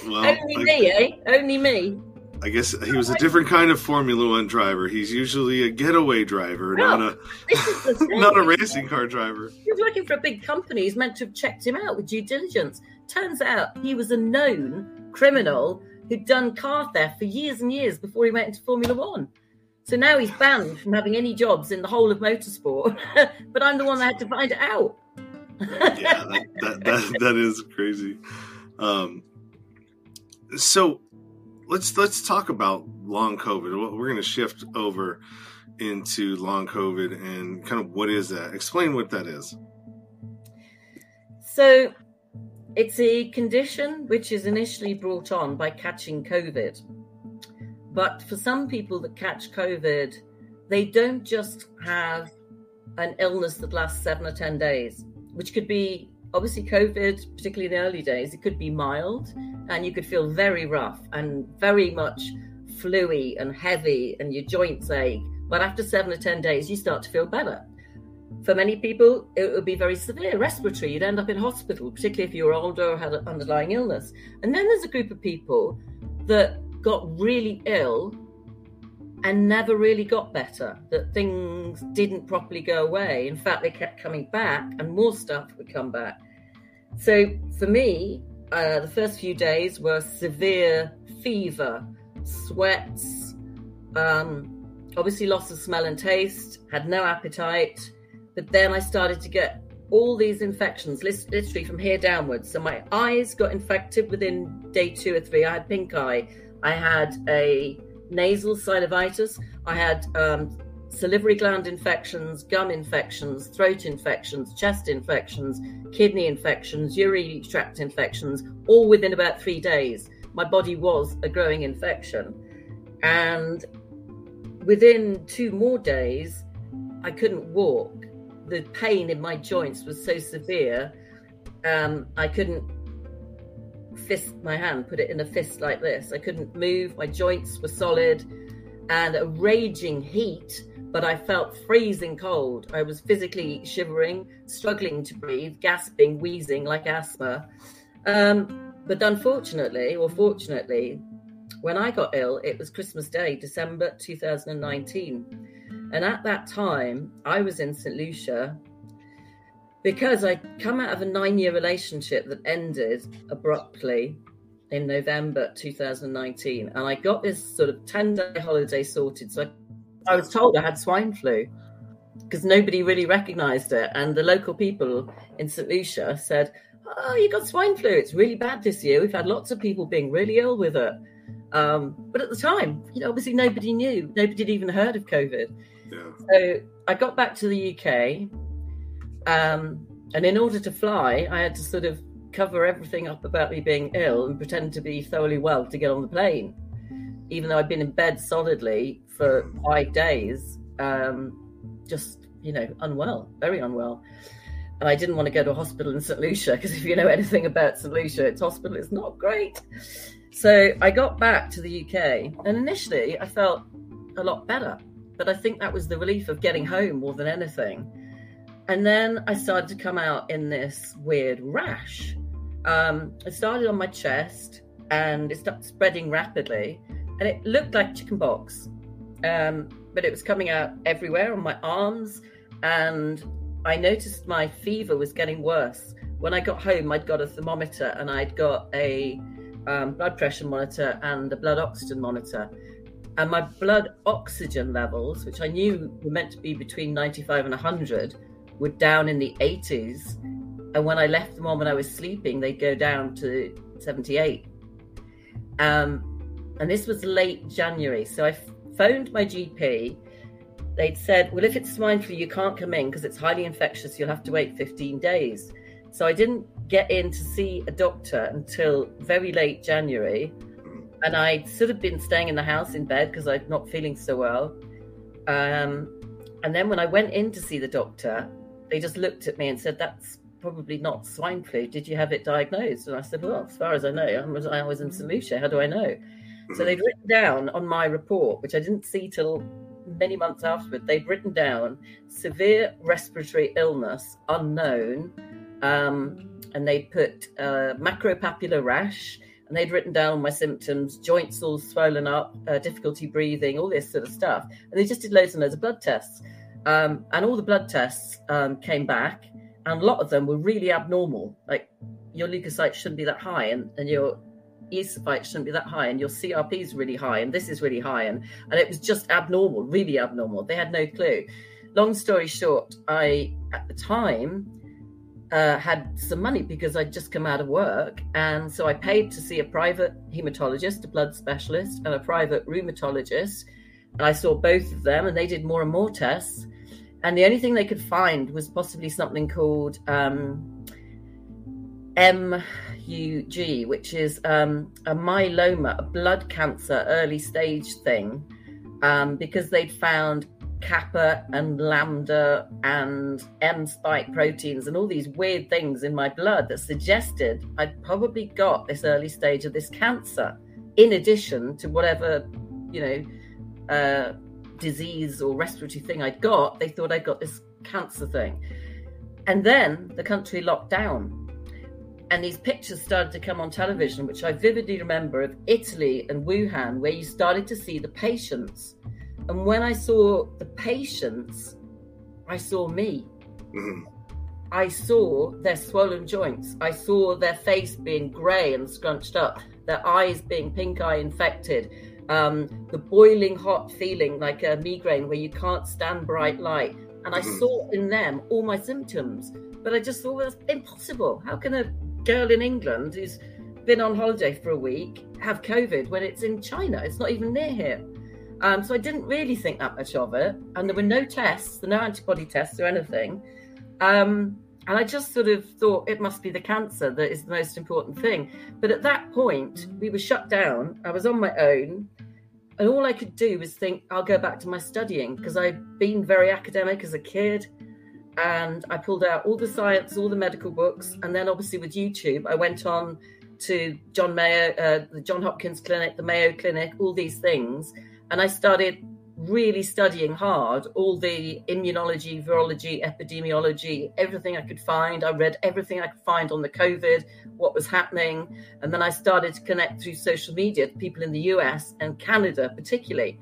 Well, Only I- me, eh? Only me. I guess he was a different kind of Formula One driver. He's usually a getaway driver, not a not a racing car driver. He was working for a big company. He's meant to have checked him out with due diligence. Turns out he was a known criminal who'd done car theft for years and years before he went into Formula One. So now he's banned from having any jobs in the whole of motorsport. but I'm the one that had to find it out. Yeah, that, that, that, that is crazy. Um, so let's let's talk about long COVID. We're going to shift over into long COVID and kind of what is that? Explain what that is. So, it's a condition which is initially brought on by catching COVID. But for some people that catch COVID, they don't just have an illness that lasts seven or 10 days, which could be obviously COVID, particularly in the early days, it could be mild and you could feel very rough and very much fluey and heavy and your joints ache. But after seven or 10 days, you start to feel better. For many people, it would be very severe respiratory. You'd end up in hospital, particularly if you were older or had an underlying illness. And then there's a group of people that got really ill and never really got better, that things didn't properly go away. In fact, they kept coming back and more stuff would come back. So for me, uh, the first few days were severe fever, sweats, um, obviously loss of smell and taste, had no appetite. But then I started to get all these infections, literally from here downwards. So my eyes got infected within day two or three. I had pink eye. I had a nasal sinusitis. I had um, salivary gland infections, gum infections, throat infections, chest infections, kidney infections, urinary tract infections, all within about three days. My body was a growing infection. And within two more days, I couldn't walk. The pain in my joints was so severe, um, I couldn't fist my hand, put it in a fist like this. I couldn't move, my joints were solid, and a raging heat but I felt freezing cold. I was physically shivering, struggling to breathe, gasping, wheezing like asthma. Um, but unfortunately, or fortunately, when I got ill, it was Christmas Day, December 2019. And at that time, I was in St. Lucia because I'd come out of a nine year relationship that ended abruptly in November 2019. And I got this sort of 10 day holiday sorted. So I I was told I had swine flu because nobody really recognized it. And the local people in St. Lucia said, Oh, you got swine flu. It's really bad this year. We've had lots of people being really ill with it. Um, but at the time, you know, obviously nobody knew. Nobody had even heard of COVID. Yeah. So I got back to the UK. Um, and in order to fly, I had to sort of cover everything up about me being ill and pretend to be thoroughly well to get on the plane, even though I'd been in bed solidly for five days, um, just you know, unwell, very unwell. And I didn't want to go to a hospital in St. Lucia because if you know anything about St. Lucia, its hospital is not great. So I got back to the UK, and initially I felt a lot better. But I think that was the relief of getting home more than anything. And then I started to come out in this weird rash. Um, it started on my chest and it started spreading rapidly, and it looked like chickenpox um, but it was coming out everywhere on my arms. And I noticed my fever was getting worse. When I got home, I'd got a thermometer and I'd got a um, blood pressure monitor and a blood oxygen monitor. And my blood oxygen levels, which I knew were meant to be between 95 and 100, were down in the 80s. And when I left them on when I was sleeping, they'd go down to 78. Um, and this was late January. So I phoned my GP. They'd said, well, if it's swine flu, you can't come in because it's highly infectious. You'll have to wait 15 days. So I didn't get in to see a doctor until very late January. And I'd sort of been staying in the house in bed because I'm not feeling so well. Um, and then when I went in to see the doctor, they just looked at me and said, that's probably not swine flu. Did you have it diagnosed? And I said, well, as far as I know, I was, I was in St. How do I know? So they'd written down on my report, which I didn't see till many months afterward, they'd written down severe respiratory illness unknown. Um, and they'd put uh, maculopapular rash and they'd written down my symptoms, joints all swollen up, uh, difficulty breathing, all this sort of stuff. And they just did loads and loads of blood tests. Um, and all the blood tests um, came back, and a lot of them were really abnormal. Like your leukocytes shouldn't be that high, and, and your eosinophils shouldn't be that high, and your CRP is really high, and this is really high, and and it was just abnormal, really abnormal. They had no clue. Long story short, I at the time uh, had some money because I'd just come out of work. And so I paid to see a private hematologist, a blood specialist, and a private rheumatologist. And I saw both of them, and they did more and more tests. And the only thing they could find was possibly something called um, MUG, which is um, a myeloma, a blood cancer early stage thing, um, because they'd found kappa and lambda and M spike proteins and all these weird things in my blood that suggested I'd probably got this early stage of this cancer, in addition to whatever, you know, uh, disease or respiratory thing I'd got. They thought I'd got this cancer thing. And then the country locked down. And these pictures started to come on television, which I vividly remember of Italy and Wuhan, where you started to see the patients and when I saw the patients, I saw me. Mm-hmm. I saw their swollen joints. I saw their face being grey and scrunched up, their eyes being pink eye infected, um, the boiling hot feeling like a migraine where you can't stand bright light. And I mm-hmm. saw in them all my symptoms. But I just thought, well, it's impossible. How can a girl in England who's been on holiday for a week have COVID when it's in China? It's not even near here. Um, so I didn't really think that much of it. And there were no tests, no antibody tests or anything. Um, and I just sort of thought it must be the cancer that is the most important thing. But at that point, we were shut down. I was on my own. And all I could do was think, I'll go back to my studying because I'd been very academic as a kid. And I pulled out all the science, all the medical books. And then obviously with YouTube, I went on to John Mayo, uh, the John Hopkins Clinic, the Mayo Clinic, all these things and I started really studying hard all the immunology, virology, epidemiology, everything I could find. I read everything I could find on the COVID, what was happening. And then I started to connect through social media to people in the US and Canada, particularly.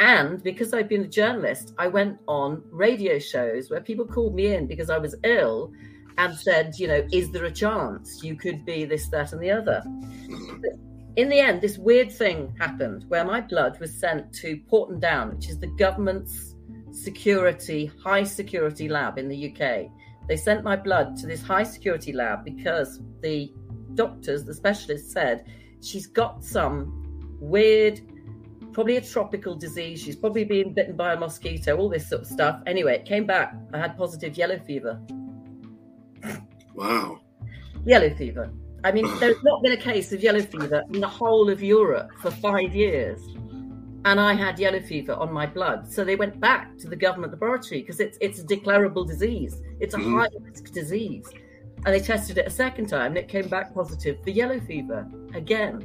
And because I've been a journalist, I went on radio shows where people called me in because I was ill and said, you know, is there a chance you could be this, that, and the other? In the end, this weird thing happened where my blood was sent to Porton Down, which is the government's security, high security lab in the UK. They sent my blood to this high security lab because the doctors, the specialists said she's got some weird, probably a tropical disease. She's probably been bitten by a mosquito, all this sort of stuff. Anyway, it came back. I had positive yellow fever. Wow. Yellow fever. I mean, there's not been a case of yellow fever in the whole of Europe for five years. And I had yellow fever on my blood. So they went back to the government laboratory because it's it's a declarable disease. It's a mm-hmm. high risk disease. And they tested it a second time and it came back positive for yellow fever again.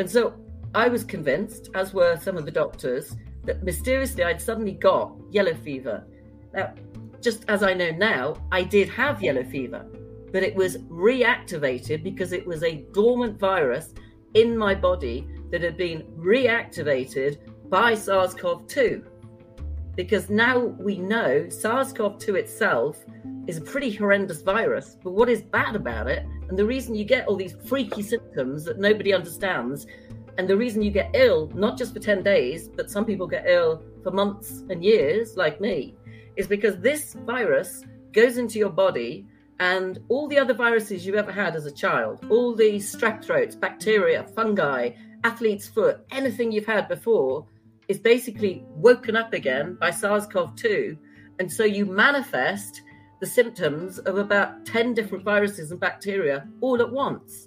And so I was convinced, as were some of the doctors, that mysteriously I'd suddenly got yellow fever. Now, just as I know now, I did have yellow fever but it was reactivated because it was a dormant virus in my body that had been reactivated by SARS CoV 2. Because now we know SARS CoV 2 itself is a pretty horrendous virus, but what is bad about it, and the reason you get all these freaky symptoms that nobody understands, and the reason you get ill, not just for 10 days, but some people get ill for months and years, like me, is because this virus goes into your body and all the other viruses you ever had as a child, all the strep throats, bacteria, fungi, athlete's foot, anything you've had before is basically woken up again by SARS CoV 2. And so you manifest the symptoms of about 10 different viruses and bacteria all at once.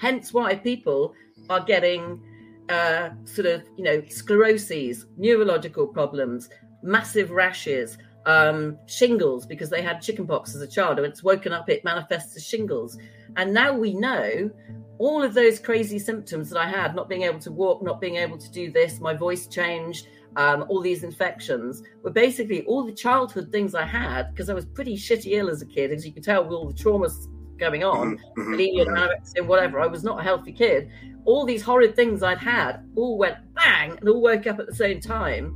Hence why people are getting uh, sort of, you know, scleroses, neurological problems, massive rashes, um, shingles because they had chickenpox as a child. When it's woken up, it manifests as shingles. And now we know all of those crazy symptoms that I had not being able to walk, not being able to do this, my voice changed, um, all these infections were basically all the childhood things I had because I was pretty shitty ill as a kid, as you can tell, with all the traumas going on, bulimia, mhm. anorexia, whatever. I was not a healthy kid. All these horrid things I'd had all went bang and all woke up at the same time.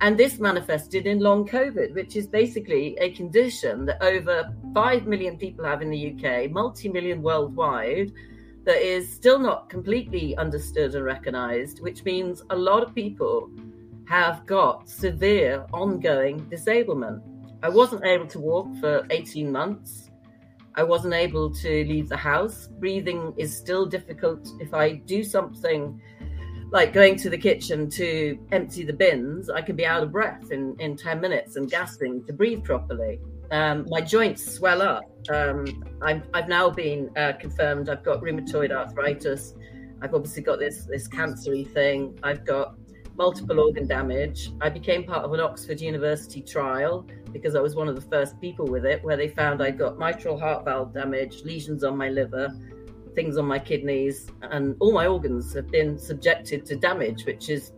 And this manifested in long COVID, which is basically a condition that over 5 million people have in the UK, multi million worldwide, that is still not completely understood and recognized, which means a lot of people have got severe ongoing disablement. I wasn't able to walk for 18 months. I wasn't able to leave the house. Breathing is still difficult. If I do something like going to the kitchen to empty the bins, I can be out of breath in, in 10 minutes and gasping to breathe properly. Um, my joints swell up. Um, I'm, I've now been uh, confirmed I've got rheumatoid arthritis. I've obviously got this, this cancery thing. I've got multiple organ damage. I became part of an Oxford University trial because I was one of the first people with it, where they found I got mitral heart valve damage, lesions on my liver, things on my kidneys, and all my organs have been subjected to damage, which is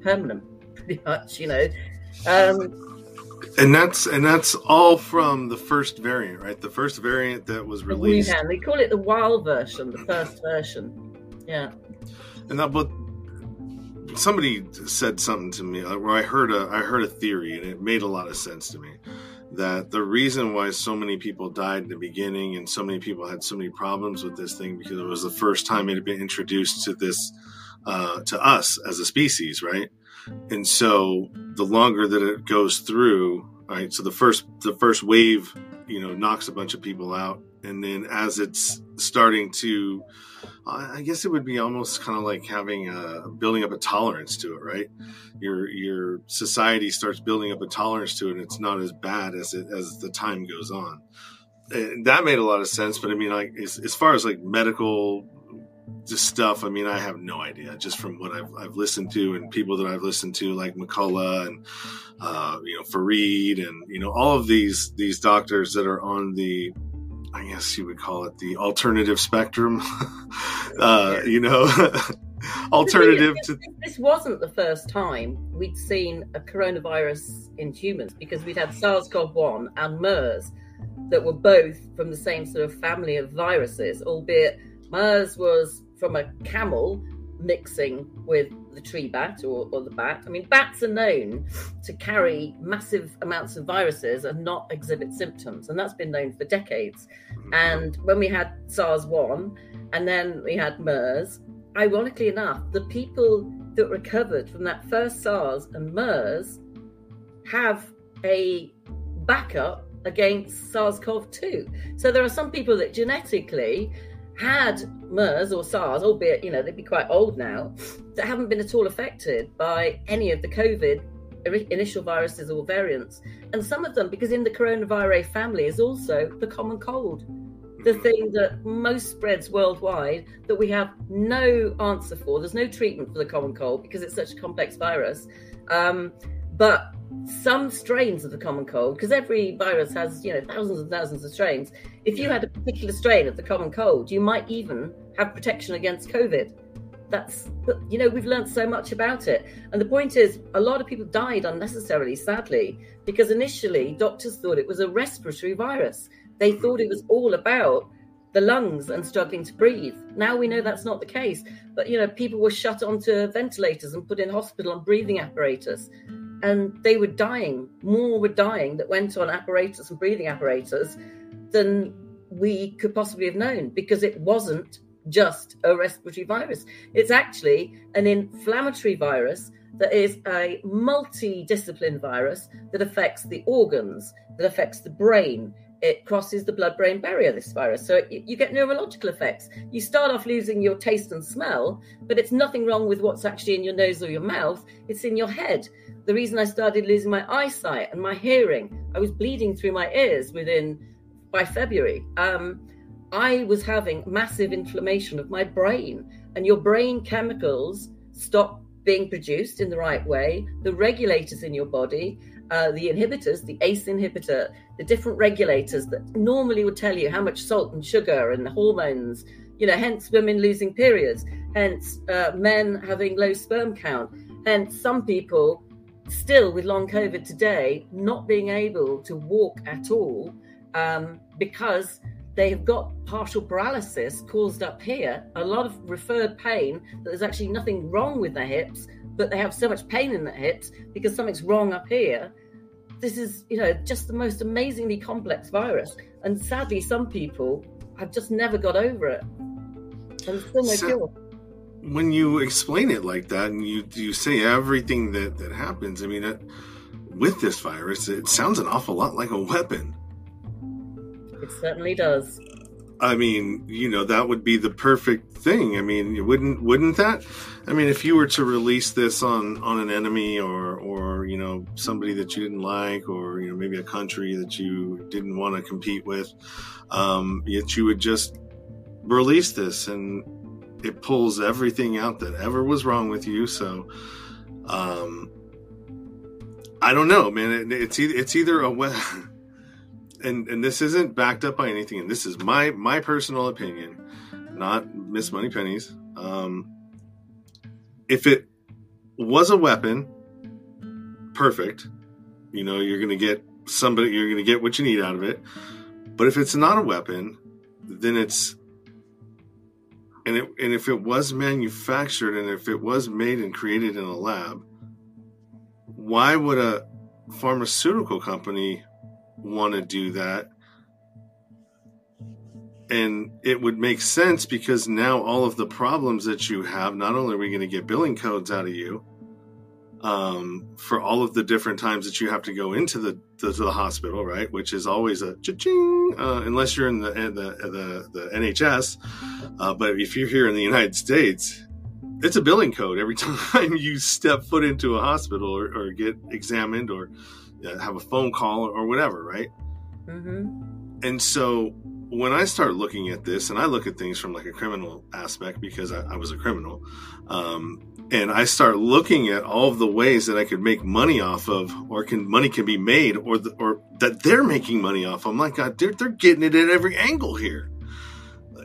permanent, pretty much, you know. Um, And that's and that's all from the first variant, right? The first variant that was released, Wuhan, they call it the wild version, the first version. Yeah. and that but somebody said something to me, or I heard a I heard a theory, and it made a lot of sense to me. That the reason why so many people died in the beginning and so many people had so many problems with this thing because it was the first time it had been introduced to this uh, to us as a species, right? And so the longer that it goes through, right? So the first the first wave, you know, knocks a bunch of people out, and then as it's starting to, I guess it would be almost kind of like having a building up a tolerance to it, right? Your your society starts building up a tolerance to it, and it's not as bad as it as the time goes on. And that made a lot of sense, but I mean, like as, as far as like medical just stuff. I mean, I have no idea. Just from what I've, I've listened to and people that I've listened to, like McCullough and uh, you know Fareed, and you know all of these these doctors that are on the, I guess you would call it the alternative spectrum. uh, you know, alternative This- to This wasn't the first time we'd seen a coronavirus in humans because we'd had SARS CoV 1 and MERS that were both from the same sort of family of viruses, albeit MERS was from a camel mixing with the tree bat or, or the bat. I mean, bats are known to carry massive amounts of viruses and not exhibit symptoms, and that's been known for decades. And when we had SARS 1 and then we had MERS, ironically enough, the people that recovered from that first SARS and MERS have a backup against SARS CoV 2. So there are some people that genetically had MERS or SARS, albeit, you know, they'd be quite old now, that haven't been at all affected by any of the COVID initial viruses or variants. And some of them, because in the coronavirus family is also the common cold the thing that most spreads worldwide that we have no answer for. There's no treatment for the common cold because it's such a complex virus. Um, but some strains of the common cold, because every virus has you know thousands and thousands of strains. If you had a particular strain of the common cold, you might even have protection against COVID. That's but you know we've learned so much about it, and the point is a lot of people died unnecessarily, sadly, because initially doctors thought it was a respiratory virus. They hmm. thought it was all about the lungs and struggling to breathe. Now we know that's not the case. But you know, people were shut onto ventilators and put in hospital on breathing apparatus, and they were dying. More were dying that went on apparatus and breathing apparatus than we could possibly have known because it wasn't just a respiratory virus. It's actually an inflammatory virus that is a multi-discipline virus that affects the organs, that affects the brain, it crosses the blood brain barrier, this virus. So it, you get neurological effects. You start off losing your taste and smell, but it's nothing wrong with what's actually in your nose or your mouth. It's in your head. The reason I started losing my eyesight and my hearing, I was bleeding through my ears within by February. Um, I was having massive inflammation of my brain, and your brain chemicals stop being produced in the right way. The regulators in your body, uh, the inhibitors, the ACE inhibitor, the different regulators that normally would tell you how much salt and sugar and hormones, you know, hence women losing periods, hence uh, men having low sperm count, hence some people still with long COVID today not being able to walk at all um, because they've got partial paralysis caused up here, a lot of referred pain, that there's actually nothing wrong with their hips, but they have so much pain in their hips because something's wrong up here. This is, you know, just the most amazingly complex virus. And sadly, some people have just never got over it. And still no So- cure. when you explain it like that and you you say everything that that happens i mean it, with this virus it sounds an awful lot like a weapon It certainly does. I mean you know that would be the perfect thing i mean wouldn't wouldn't that i mean if you were to release this on on an enemy or or you know somebody that you didn't like or you know maybe a country that you didn't want to compete with um yet you would just release this and it pulls everything out that ever was wrong with you. So, um, I don't know, man. It, it's it's either a and and this isn't backed up by anything, and this is my my personal opinion, not Miss Money Pennies. Um, if it was a weapon, perfect. You know, you're gonna get somebody, you're gonna get what you need out of it. But if it's not a weapon, then it's and it, and if it was manufactured and if it was made and created in a lab, why would a pharmaceutical company want to do that? And it would make sense because now all of the problems that you have, not only are we going to get billing codes out of you um, for all of the different times that you have to go into the, the, to the hospital, right? Which is always a cha-ching, uh, unless you're in the, the, the, the NHS. Uh, but if you're here in the United States, it's a billing code every time you step foot into a hospital or, or get examined or have a phone call or whatever, right? hmm And so when I start looking at this, and I look at things from like a criminal aspect because I, I was a criminal, um, and I start looking at all of the ways that I could make money off of, or can money can be made, or the, or that they're making money off. I'm like, God, they're they're getting it at every angle here.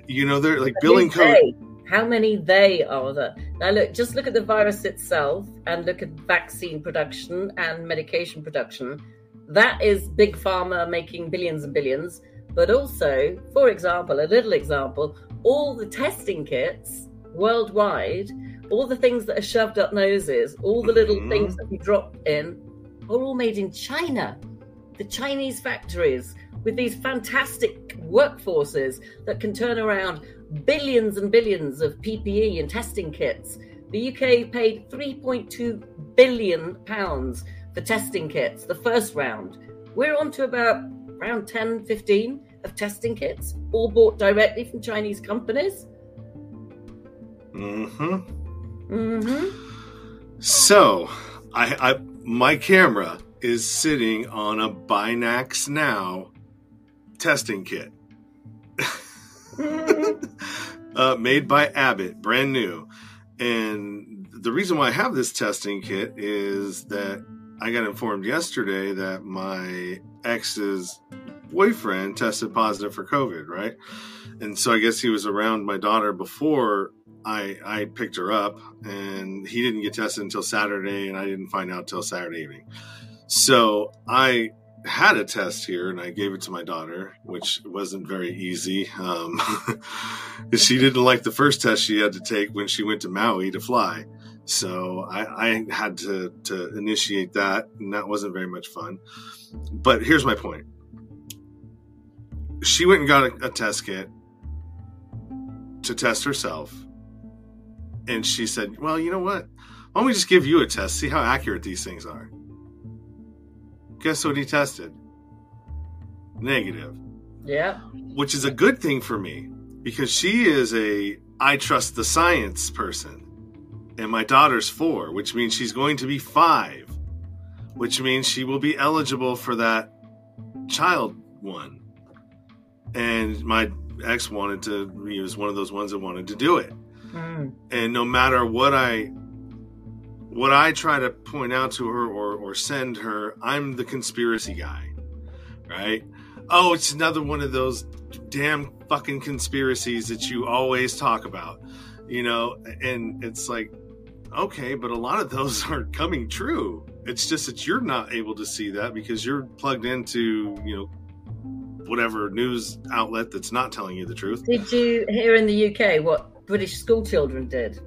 You know, they're like billing code. How many they are there? Now look, just look at the virus itself and look at vaccine production and medication production. That is big pharma making billions and billions. But also, for example, a little example, all the testing kits worldwide, all the things that are shoved up noses, all the little Mhm. things that we drop in, are all made in China. The Chinese factories with these fantastic workforces that can turn around billions and billions of PPE and testing kits. The UK paid 3.2 billion pounds for testing kits, the first round. We're on to about round 10, 15 of testing kits, all bought directly from Chinese companies. hmm hmm So, I, I my camera is sitting on a BinaxNOW testing kit, uh, made by Abbott, brand new. And the reason why I have this testing kit is that I got informed yesterday that my ex's boyfriend tested positive for COVID, right? And so I guess he was around my daughter before I I picked her up, and he didn't get tested until Saturday, and I didn't find out till Saturday evening. So I had a test here, and I gave it to my daughter, which wasn't very easy. Um, she didn't like the first test she had to take when she went to Maui to fly. So I, I had to to initiate that, and that wasn't very much fun. But here's my point: she went and got a, a test kit to test herself and she said, "Well, you know what? Why don't we just give you a test, see how accurate these things are?" Guess what he tested? Negative, Yeah. which is a good thing for me because she is a I trust the science person, and my daughter's four, which means she's going to be five, which means she will be eligible for that child one. And my ex wanted to, he was one of those ones that wanted to do it Mm. and no matter what I what I try to point out to her or or send her, I'm the conspiracy guy, right? Oh, it's another one of those damn fucking conspiracies that you always talk about, you know, and it's like okay, but a lot of those are coming true. It's just that you're not able to see that because you're plugged into, you know, whatever news outlet that's not telling you the truth. Did you hear in the UK what British school children did?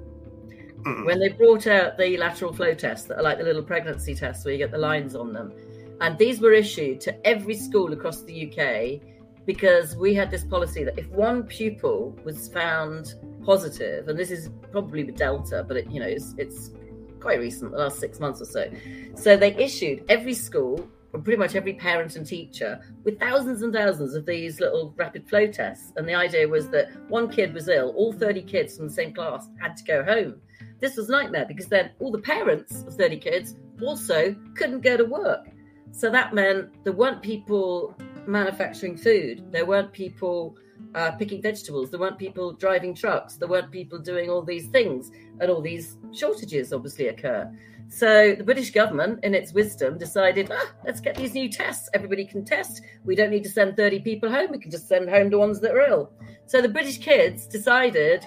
When they brought out the lateral flow tests that are like the little pregnancy tests where you get the lines on them. And these were issued to every school across the uk because we had this policy that if one pupil was found positive and this is probably with delta but it, you know it's, it's quite recent the last six months or so. So they issued every school or pretty much every parent and teacher with thousands and thousands of these little rapid flow tests. And the idea was that one kid was ill all 30 kids from the same class had to go home this was nightmare because then all the parents of 30 kids also couldn't go to work. So that meant there weren't people manufacturing food, there weren't people uh, picking vegetables, there weren't people driving trucks, there weren't people doing all these things, and all these shortages obviously occur. So the British government, in its wisdom, decided, ah, let's get these new tests. Everybody can test. We don't need to send 30 people home. We can just send home the ones that are ill. So the British kids decided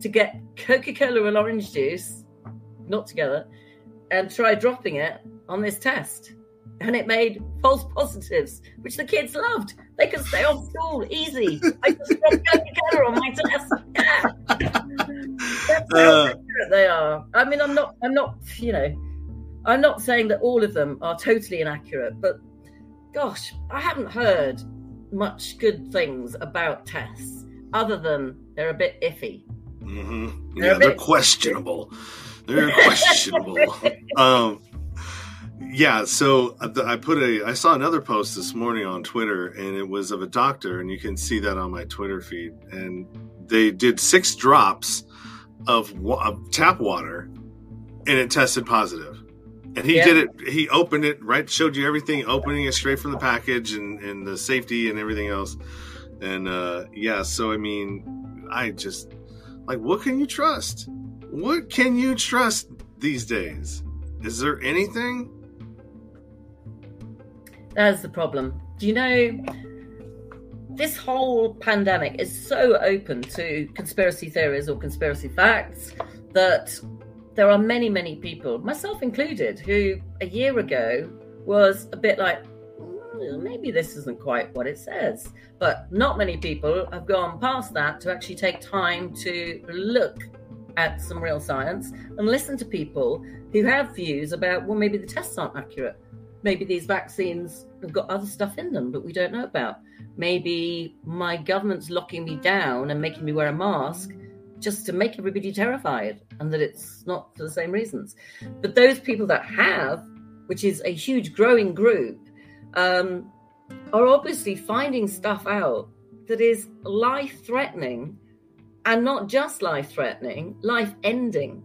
to get Coca Cola and orange juice, not together, and try dropping it on this test. And it made false positives, which the kids loved. They could stay off school easy. I just dropped Coca Cola on my test. Yeah. That's how Uh. they are. I mean, I'm not, I'm not, you know, I'm not saying that all of them are totally inaccurate, but gosh, I haven't heard much good things about tests other than they're a bit iffy. Hmm Yeah, they're questionable. They're questionable. um, yeah. So uh, I put a. I saw another post this morning on Twitter, and it was of a doctor, and you can see that on my Twitter feed. And they did six drops of, of tap water, and it tested positive. And he Yeah. did it. He opened it right, showed you everything, opening it straight from the package, and and the safety and everything else. And uh, yeah, so I mean, I just like, what can you trust? What can you trust these days? Is there anything? That's the problem. Do you know this whole pandemic is so open to conspiracy theories or conspiracy facts that there are many, many people, myself included, who a year ago was a bit like, "Mm, maybe this isn't quite what it says. But not many people have gone past that to actually take time to look at some real science and listen to people who have views about, well, maybe the tests aren't accurate maybe these vaccines have got other stuff in them that we don't know about. Maybe my government's locking me down and making me wear a mask just to make everybody terrified and that it's not for the same reasons. But those people that have, which is a huge growing group, um, are obviously finding stuff out that is life threatening and not just life threatening, life ending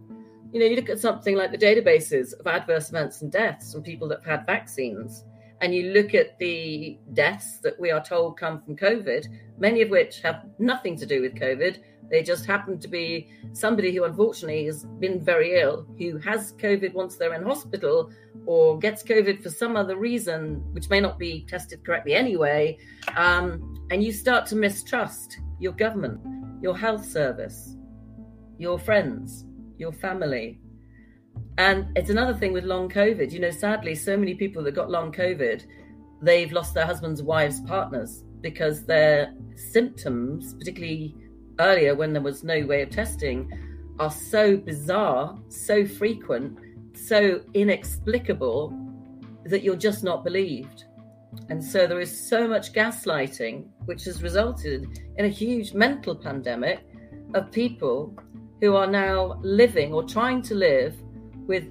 you know, you look at something like the databases of adverse events and deaths from people that have had vaccines, and you look at the deaths that we are told come from COVID, many of which have nothing to do with COVID. They just happen to be somebody who unfortunately has been very ill, who has COVID once they're in hospital, or gets COVID for some other reason, which may not be tested correctly anyway. Um, and you start to mistrust your government, your health service, your friends your family. And it's another thing with long COVID. You know, sadly, so many people that got long COVID, they've lost their husbands, wives, partners because their symptoms, particularly earlier when there was no way of testing, are so bizarre, so frequent, so inexplicable that you're just not believed. And so there is so much gaslighting, which has resulted in a huge mental pandemic of people who are now living or trying to live with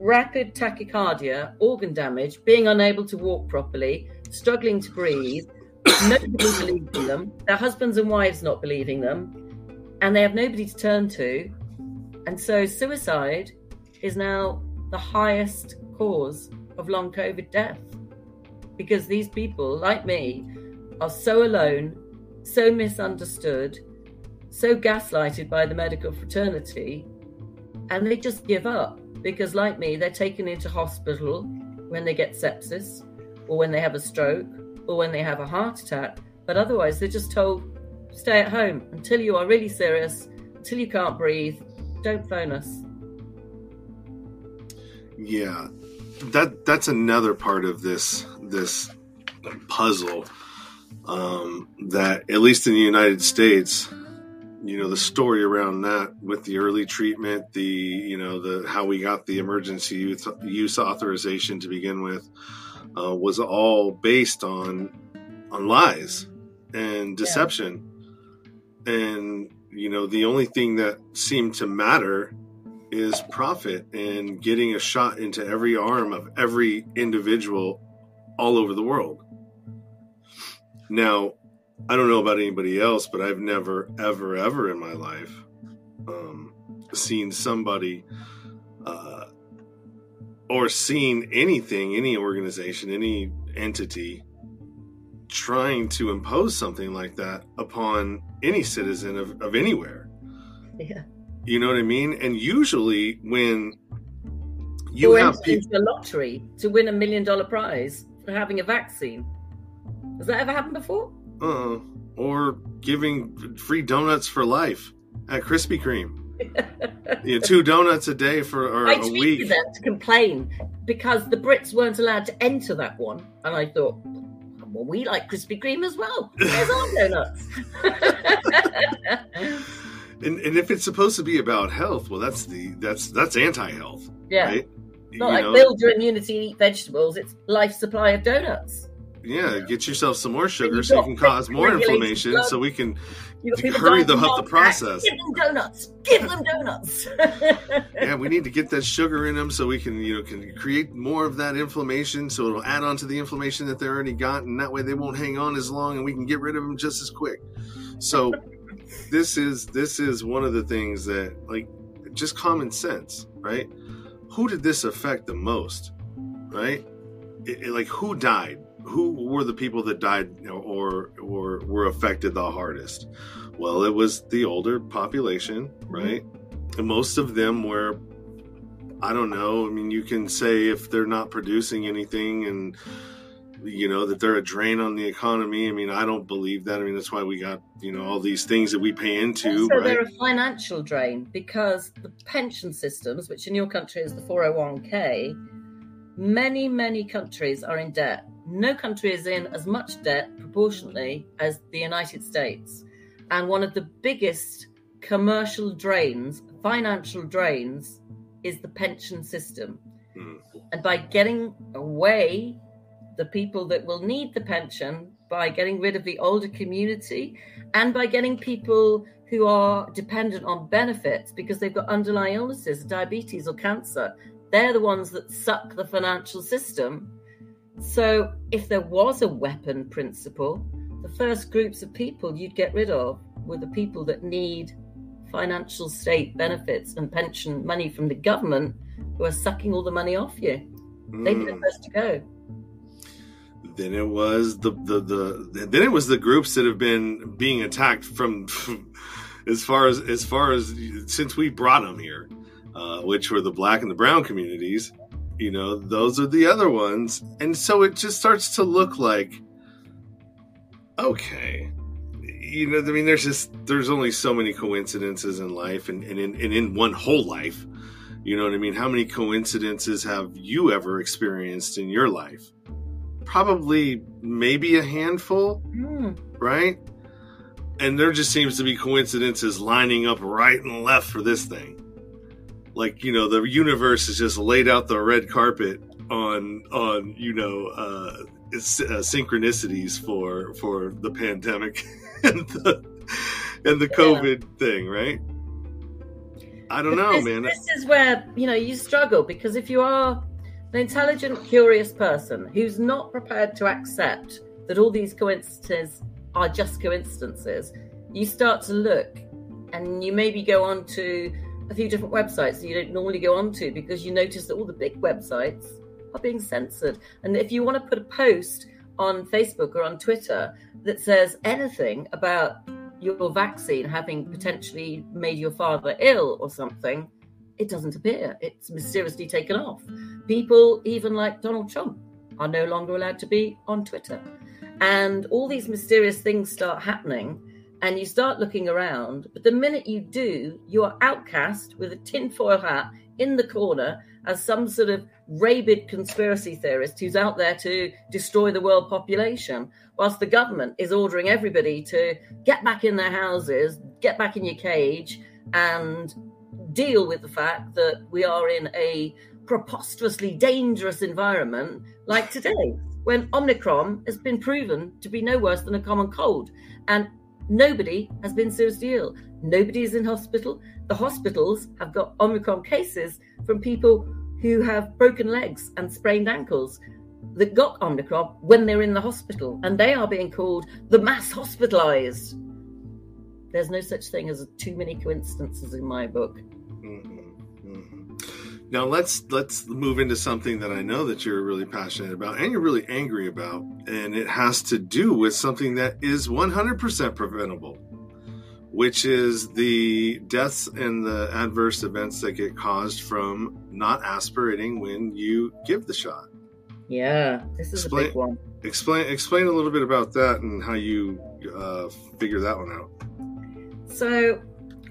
rapid tachycardia, organ damage, being unable to walk properly, struggling to breathe, nobody believing them, their husbands and wives not believing them, and they have nobody to turn to. And so suicide is now the highest cause of long COVID death. Because these people, like me, are so alone, so misunderstood so gaslighted by the medical fraternity. And they just give up. Because like me they're taken into hospital when they get sepsis or when they have a stroke or when they have a heart attack but otherwise they're just told stay at home until you are really serious until you can't breathe. Don't phone us. Yeah, that that's another part of this this puzzle um, that at least in the United States, you know, the story around that with the early treatment, the you know the how we got the emergency use, use authorization to begin with, uh, was all based on on lies and deception, yeah. and you know the only thing that seemed to matter is profit and getting a shot into every arm of every individual all over the world. Now, I don't know about anybody else, but I've never, ever, ever in my life um, seen somebody uh, or seen anything, any organization, any entity trying to impose something like that upon any citizen of, of anywhere. Yeah. You know what I mean? And usually when you or have people a lottery to win a million dollar prize for having a vaccine. Has that ever happened before? Uh, or giving free donuts for life at Krispy Kreme. You know, two donuts a day for or I a week. them to complain because the Brits weren't allowed to enter that one, and I thought, well, we like Krispy Kreme as well. There's our donuts. and, and if it's supposed to be about health, well, that's the that's that's anti-health. Yeah. Right? Not you like know, build your immunity and eat vegetables. It's life supply of donuts. Yeah, get yourself some more sugar so you can cause more inflammation, blood. so we can hurry the up the process. Give them donuts. Give them donuts. yeah, we need to get that sugar in them so we can you know can create more of that inflammation, so it'll add on to the inflammation that they already got, and that way they won't hang on as long, and we can get rid of them just as quick. So this is this is one of the things that like just common sense, right? Who did this affect the most, right? It, it, like who died? Who were the people that died or or were affected the hardest? Well, it was the older population, mm-hmm. right? Mm-hmm. And most of them were I don't know. I mean, you can say if they're not producing anything and you know that they're a drain on the economy. I mean, I don't believe that. I mean, that's why we got you know all these things that we pay into. So right? they're a financial drain because the pension systems, which in your country is the 401k, many many countries are in debt no country is in as much debt proportionately as the United States. And one of the biggest commercial drains, financial drains, is the pension system. Mm. And by getting away the people that will need the pension, by getting rid of the older community, and by getting people who are dependent on benefits because they've got underlying illnesses, diabetes or cancer, they're the ones that suck the financial system so, if there was a weapon principle, the first groups of people you'd get rid of were the people that need financial state benefits and pension money from the government who are sucking all the money off you. Mm. They'd be the hmm. first to go. Then it was the, the the then it was the groups that have been being attacked from, from as far as as far as since we brought them here, uh, which were the black and the brown communities you know, those are the other ones. And so it just starts to look like, okay, you know, I mean, there's just, there's only so many coincidences in life and, and, in, and in one whole life. You know what I mean? How many coincidences have you ever experienced in your life? Probably maybe a handful, mm. right? And there just seems to be coincidences lining up right and left for this thing like you know the universe has just laid out the red carpet on on you know uh, uh, synchronicities for for the pandemic and the and the COVID yeah. thing, right? I don't know, this, man. This is where you know you struggle because if you are an intelligent, curious person who's not prepared to accept that all these coincidences are just coincidences, you start to look and you maybe go on to a few different websites that you don't normally go onto because you notice that all the big websites are being censored. And if you want to put a post on Facebook or on Twitter that says anything about your vaccine having potentially made your father ill or something, it doesn't appear. It's mysteriously taken off. People, even like Donald Trump, are no longer allowed to be on Twitter. And all these mysterious things start happening and you start looking around. But the minute you do, you are outcast with a tinfoil hat in the corner as some sort of rabid conspiracy theorist who's out there to destroy the world population, whilst the government is ordering everybody to get back in their houses, get back in your cage, and deal with the fact that we are in a preposterously dangerous environment like today, when Omicron has been proven to be no worse than a common cold. And nobody has been seriously ill. Nobody is in hospital. The hospitals have got Omicron cases from people who have broken legs and sprained ankles that got Omicron when they're in the hospital, and they are being called the mass hospitalized. There's no such thing as too many coincidences in my book. Now let's let's move into something that I know that you're really passionate about and you're really angry about, and it has to do with something that is 100% preventable, which is the deaths and the adverse events that get caused from not aspirating when you give the shot. Yeah, this is explain, a big one. Explain explain a little bit about that and how you uh, figure that one out. So,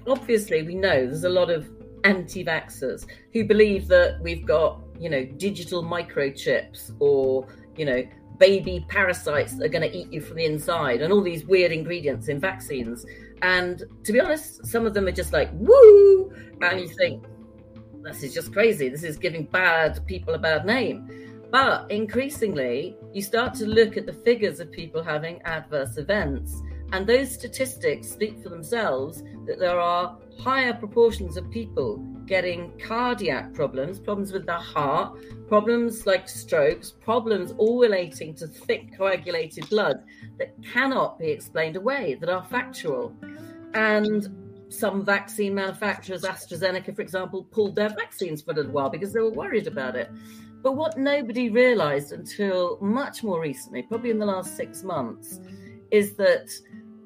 obviously, we know there's a lot of anti-vaxxers who believe that we've got, you know, digital microchips or, you know, baby parasites that are going to eat you from the inside and all these weird ingredients in vaccines. And to be honest, some of them are just like, woo! And you think, this is just crazy. This is giving bad people a bad name. But increasingly, you start to look at the figures of people having adverse events and those statistics speak for themselves that there are higher proportions of people getting cardiac problems, problems with the heart, problems like strokes, problems all relating to thick coagulated blood that cannot be explained away, that are factual. And some vaccine manufacturers, AstraZeneca, for example, pulled their vaccines for a little while because they were worried about it. But what nobody realized until much more recently, probably in the last six months, is that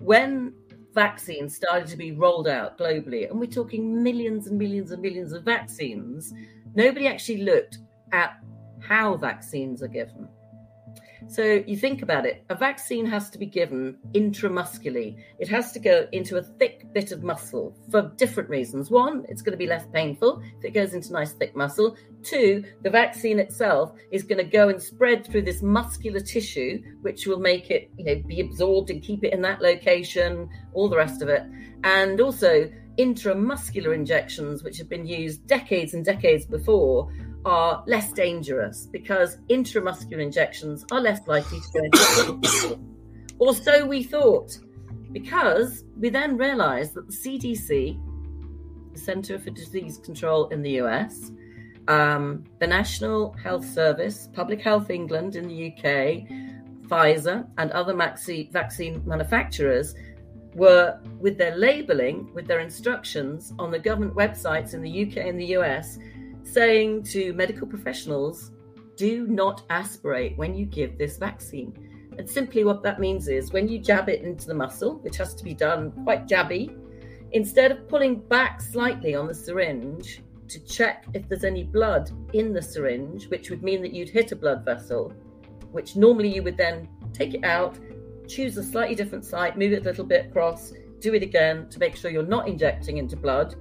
when vaccines started to be rolled out globally, and we're talking millions and millions and millions of vaccines, nobody actually looked at how vaccines are given. So you think about it, a vaccine has to be given intramuscularly. It has to go into a thick bit of muscle for different reasons. One, it's going to be less painful if it goes into nice thick muscle. Two, the vaccine itself is going to go and spread through this muscular tissue, which will make it, you know, be absorbed and keep it in that location, all the rest of it. And also intramuscular injections, which have been used decades and decades before, are less dangerous because intramuscular injections are less likely to go into or so we thought. Because we then realized that the CDC, the Center for Disease Control in the US, um, the National Health Service, Public Health England in the UK, Pfizer, and other vaccine manufacturers were, with their labeling, with their instructions on the government websites in the UK and the US, saying to medical professionals, do not aspirate when you give this vaccine. And simply what that means is when you jab it into the muscle, which has to be done quite jabby, instead of pulling back slightly on the syringe to check if there's any blood in the syringe, which would mean that you'd hit a blood vessel, which normally you would then take it out, choose a slightly different site, move it a little bit across, do it again to make sure you're not injecting into blood,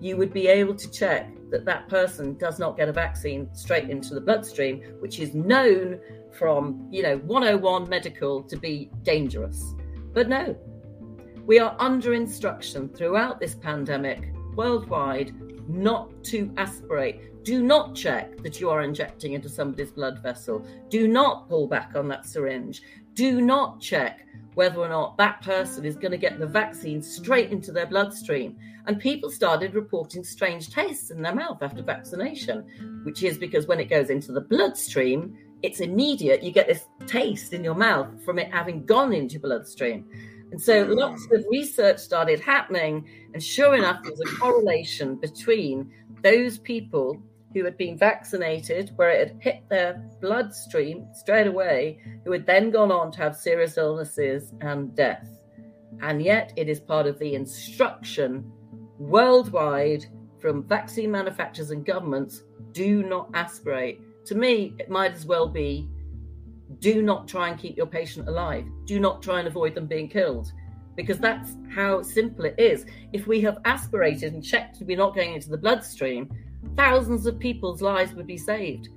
you would be able to check that that person does not get a vaccine straight into the bloodstream, which is known from, you know, 101 medical to be dangerous. But no, we are under instruction throughout this pandemic worldwide not to aspirate. Do not check that you are injecting into somebody's blood vessel. Do not pull back on that syringe. Do not check whether or not that person is going to get the vaccine straight into their bloodstream. And people started reporting strange tastes in their mouth after vaccination, which is because when it goes into the bloodstream, it's immediate. You get this taste in your mouth from it having gone into your bloodstream. And so hmm. lots of research started happening. And sure enough, there was a correlation between those people who had been vaccinated, where it had hit their bloodstream straight away, who had then gone on to have serious illnesses and death. And yet, it is part of the instruction worldwide from vaccine manufacturers and governments do not aspirate. To me, it might as well be do not try and keep your patient alive, do not try and avoid them being killed. Because that's how simple it is. If we have aspirated and checked we're not going into the bloodstream, thousands of people's lives would be saved.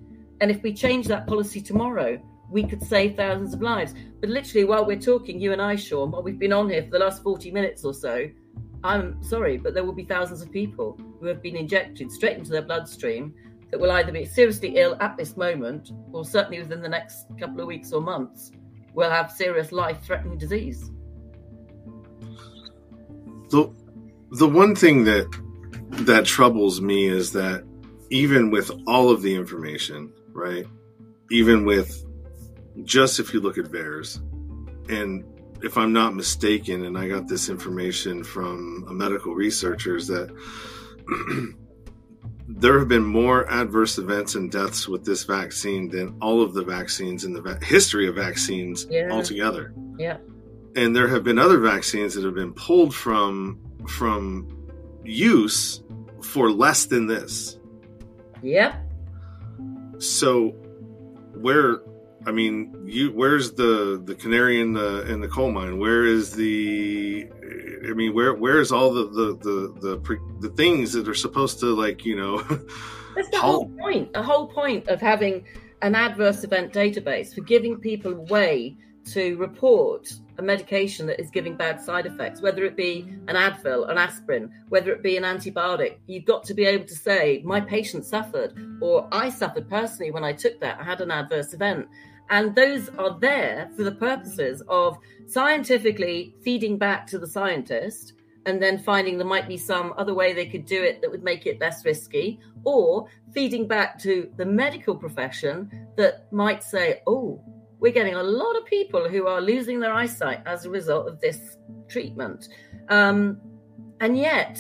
And if we change that policy tomorrow, we could save thousands of lives. But literally, while we're talking, you and I, Shaun, while we've been on here for the last 40 minutes or so, I'm sorry, but there will be thousands of people who have been injected straight into their bloodstream that will either be seriously ill at this moment or certainly within the next couple of weeks or months will have serious life threatening disease. The, the one thing that that troubles me is that even with all of the information, right? Even with just if you look at VAERS, and if I'm not mistaken, and I got this information from a medical researchers that there have been more adverse events and deaths with this vaccine than all of the vaccines in the va- history of vaccines Yeah. altogether. Yeah. And there have been other vaccines that have been pulled from from use for less than this. Yep. So where I mean, you where's the the canary in the in the coal mine? Where is the I mean, where where's all the the the the, pre, the things that are supposed to like you know? That's the whole point. The whole point of having an adverse event database for giving people a way to report a medication that is giving bad side effects, whether it be an Advil, an aspirin, whether it be an antibiotic. You've got to be able to say, my patient suffered, or I suffered personally when I took that. I had an adverse event. And those are there for the purposes of scientifically feeding back to the scientist and then finding there might be some other way they could do it that would make it less risky, or feeding back to the medical profession that might say, oh, we're getting a lot of people who are losing their eyesight as a result of this treatment. Um, and yet,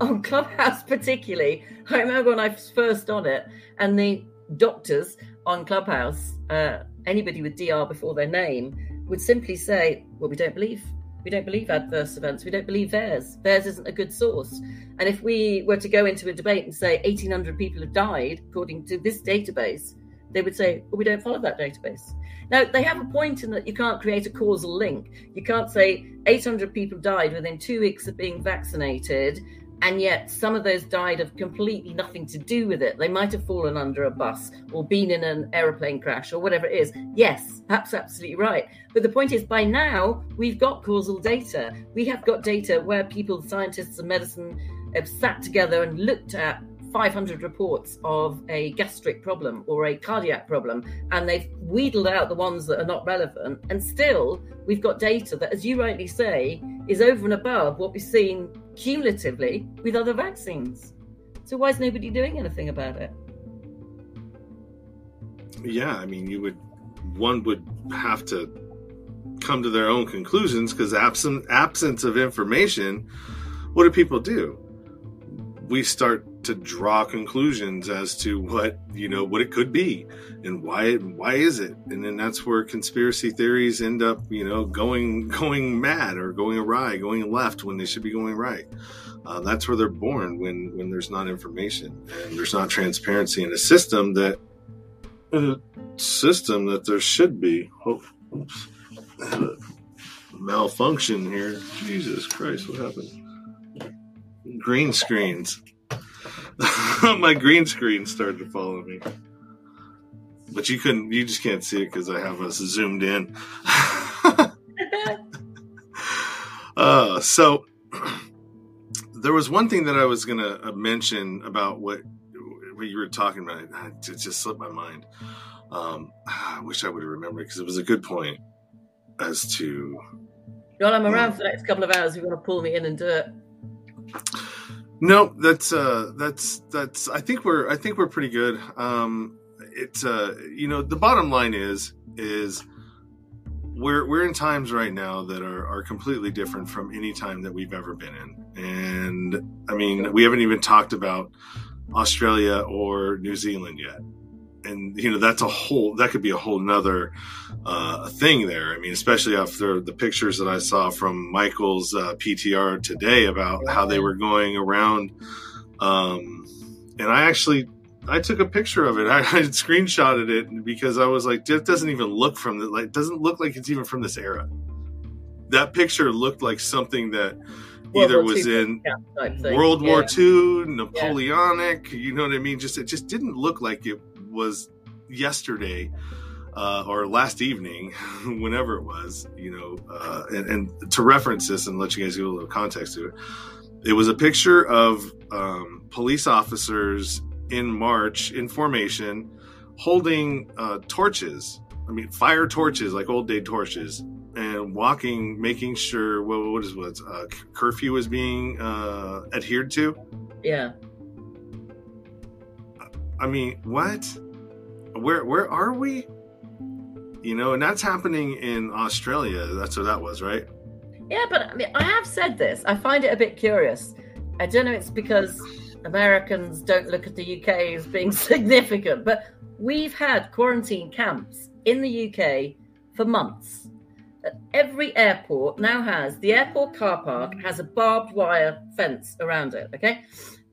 on Clubhouse, particularly, I remember when I was first on it, and the doctors on Clubhouse, uh, anybody with DR before their name, would simply say, Well, we don't believe. We don't believe adverse events. We don't believe VAERS. VAERS isn't a good source. And if we were to go into a debate and say 1,800 people have died according to this database, they would say, well, we don't follow that database. Now, they have a point in that you can't create a causal link. You can't say 800 people died within two weeks of being vaccinated, and yet some of those died of completely nothing to do with it. They might have fallen under a bus or been in an aeroplane crash or whatever it is. Yes, that's absolutely right. But the point is, by now, we've got causal data. We have got data where people, scientists and medicine, have sat together and looked at 500 reports of a gastric problem or a cardiac problem, and they've wheedled out the ones that are not relevant. And still, we've got data that, as you rightly say, is over and above what we've seen cumulatively with other vaccines. So, why is nobody doing anything about it? yeah, I mean, you would one would have to come to their own conclusions because absent absence of information, what do people do? We start to draw conclusions as to what you know what it could be and why it, why is it? And then that's where conspiracy theories end up you know going going mad or going awry going left when they should be going right. Uh, that's where they're born when when there's not information and there's not transparency in a system that a system that there should be. Oh, oops. Malfunction here. Jesus christ what happened? Green screens my green screen started to follow me. But you couldn't you just can't see it because i have us zoomed in. Uh, so there was one thing that i was going to mention about what what you were talking about. It just slipped my mind. Um, i wish i would have remembered because it was a good point as to Well, I'm around for the next couple of hours. If you want to pull me in and do it. No, that's uh that's that's I think we're I think we're pretty good. Um it's uh you know the bottom line is is we're we're in times right now that are are completely different from any time that we've ever been in. And I mean, we haven't even talked about Australia or New Zealand yet. And you know, that's a whole that could be a whole nother uh thing there. I mean, especially after the pictures that I saw from Michael's uh, PTR today about how they were going around um and I actually I took a picture of it. I, I screenshotted it because I was like, it doesn't even look from the like, doesn't look like it's even from this era. that picture looked like something that either was II in thing. World Yeah. War II, Napoleonic. You know what I mean? Just it just didn't look like it was yesterday uh, or last evening, whenever it was. You know, uh, and, and to reference this and let you guys get a little context to it, it was a picture of um, police officers in march in formation, holding uh, torches. I mean, fire torches like old day torches, and walking, making sure what what is what uh, curfew is being uh, adhered to. Yeah. I mean, what? Where where are we? You know, and that's happening in Australia. That's what that was, right? Yeah, but I mean, I have said this. I find it a bit curious. I don't know. It's because Americans don't look at the UK as being significant, but we've had quarantine camps in the UK for months. Every airport now has the airport car park has a barbed wire fence around it. Okay,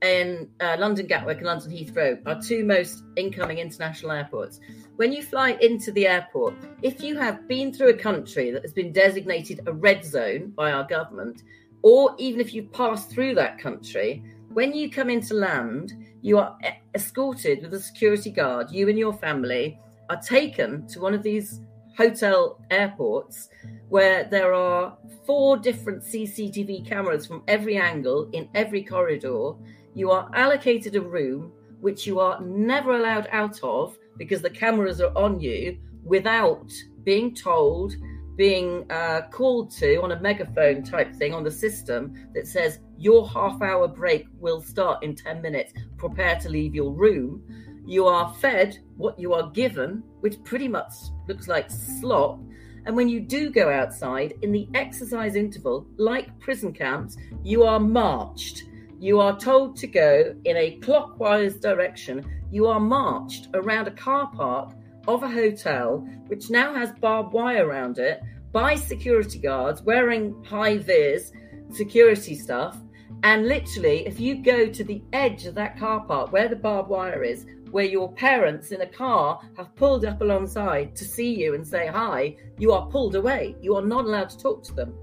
and uh, London Gatwick and London Heathrow are two most incoming international airports. When you fly into the airport, if you have been through a country that has been designated a red zone by our government, or even if you pass through that country, when you come into land, you are escorted with a security guard. You and your family are taken to one of these hotel airports where there are four different CCTV cameras from every angle in every corridor. You are allocated a room which you are never allowed out of because the cameras are on you without being told, being uh, called to on a megaphone type thing on the system that says your half hour break will start in 10 minutes. Prepare to leave your room. You are fed what you are given, which pretty much looks like slop. And when you do go outside in the exercise interval, like prison camps, you are marched. You are told to go in a clockwise direction. You are marched around a car park of a hotel, which now has barbed wire around it, by security guards wearing high vis security stuff. And literally, if you go to the edge of that car park where the barbed wire is, where your parents in a car have pulled up alongside to see you and say hi, you are pulled away. You are not allowed to talk to them.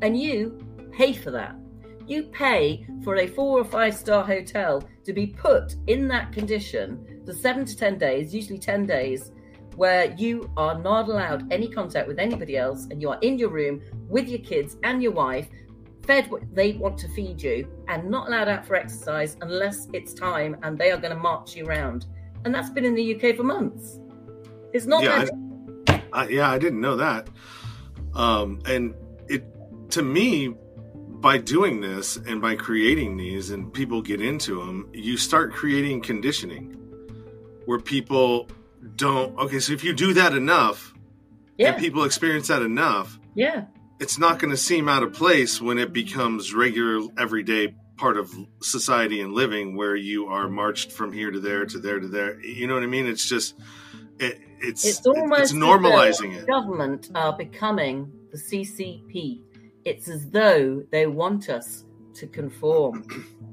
And you pay for that. You pay for a four or five star hotel to be put in that condition for seven to 10 days, usually 10 days, where you are not allowed any contact with anybody else and you are in your room with your kids and your wife, fed what they want to feed you, and not allowed out for exercise unless it's time and they are going to march you around. And that's been in the UK for months. It's not Yeah, that. I, yeah, I didn't know that. Um, and it to me, by doing this and by creating these, and people get into them, you start creating conditioning where people don't. Okay, so if you do that enough, yeah. and people experience that enough, yeah. it's not going to seem out of place when it becomes regular, everyday part of society and living, where you are marched from here to there to there to there. You know what I mean? It's just. It, it's It's almost it's normalizing it. Government are becoming the CCP. It's as though they want us to conform,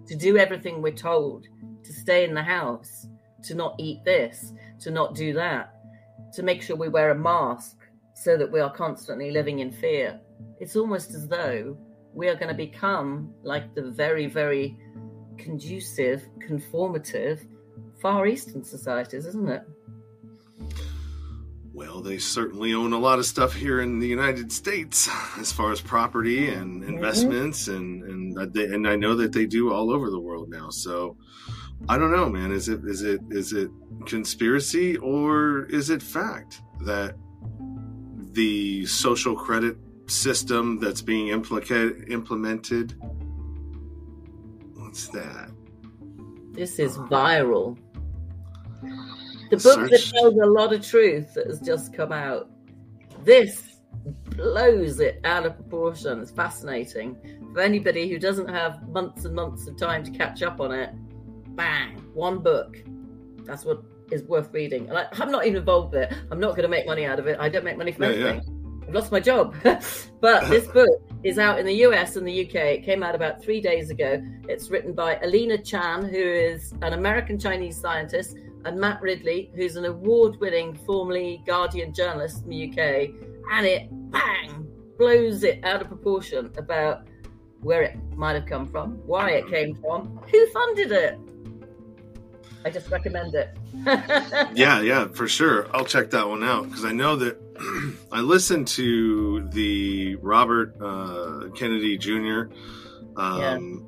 to do everything we're told, to stay in the house, to not eat this, to not do that, to make sure we wear a mask so that we are constantly living in fear. It's almost as though we are going to become like the very, very conducive, conformative Far Eastern societies, isn't it? Well, they certainly own a lot of stuff here in the United States, as far as property and mm-hmm. investments, and and they, and I know that they do all over the world now. So I don't know, man. Is it is it is it conspiracy or is it fact that the social credit system that's being implicated implemented? What's that? This is viral. The book that tells a lot of truth that has just come out. This blows it out of proportion. It's fascinating. For anybody who doesn't have months and months of time to catch up on it, bang, one book. That's what is worth reading. And I, I'm not even involved with it. I'm not going to make money out of it. I don't make money from Yeah, yeah. anything. I've lost my job. but this book is out in the US and the UK. It came out about three days ago. It's written by Alina Chan, who is an American Chinese scientist, and Matt Ridley, who's an award winning, formerly Guardian journalist in the UK. And it, bang, blows it out of proportion about where it might have come from, why it came from, who funded it. I just recommend it. yeah, yeah, for sure. I'll check that one out because I know that I listened to the Robert uh, Kennedy Jr. Um,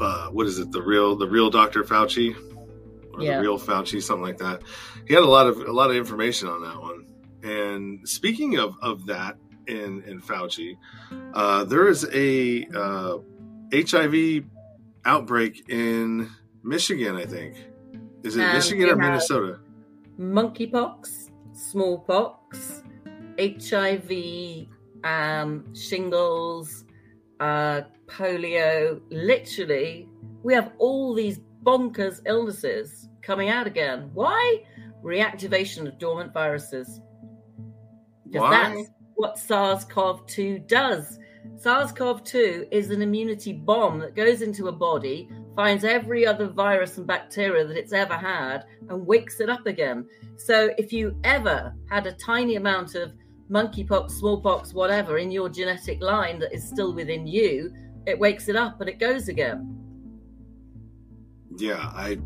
yeah. uh, what is it? The real, the real Dr. Fauci, or yeah. the real Fauci, something like that. He had a lot of a lot of information on that one. And speaking of of that, in in Fauci, uh, there is a uh, HIV outbreak in Michigan. I think is it Michigan or Minnesota? Monkeypox, smallpox, HIV, um, shingles, uh, polio. Literally, we have all these bonkers illnesses coming out again. Why? Reactivation of dormant viruses. Why? That's what SARS CoV 2 does. SARS CoV 2 is an immunity bomb that goes into a body, finds every other virus and bacteria that it's ever had, and wakes it up again. So if you ever had a tiny amount of monkeypox, smallpox, whatever in your genetic line that is still within you, it wakes it up and it goes again. Yeah, I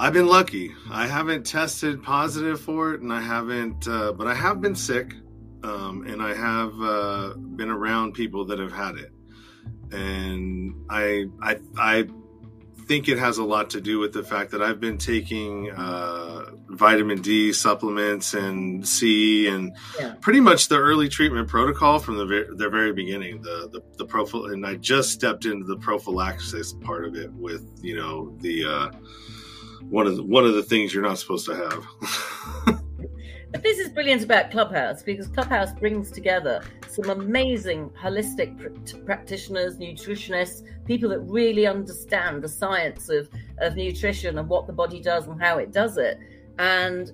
I've been lucky. I haven't tested positive for it, and I haven't, uh, but I have been sick um, and I have uh, been around people that have had it, and I I I think it has a lot to do with the fact that I've been taking uh, vitamin D supplements and C and yeah. pretty much the early treatment protocol from the very, the very beginning. The the the profile, and I just stepped into the prophylaxis part of it with you know the uh, one of the, one of the things you're not supposed to have. But this is brilliant about Clubhouse because Clubhouse brings together some amazing holistic pr- practitioners, nutritionists, people that really understand the science of, of nutrition and what the body does and how it does it. And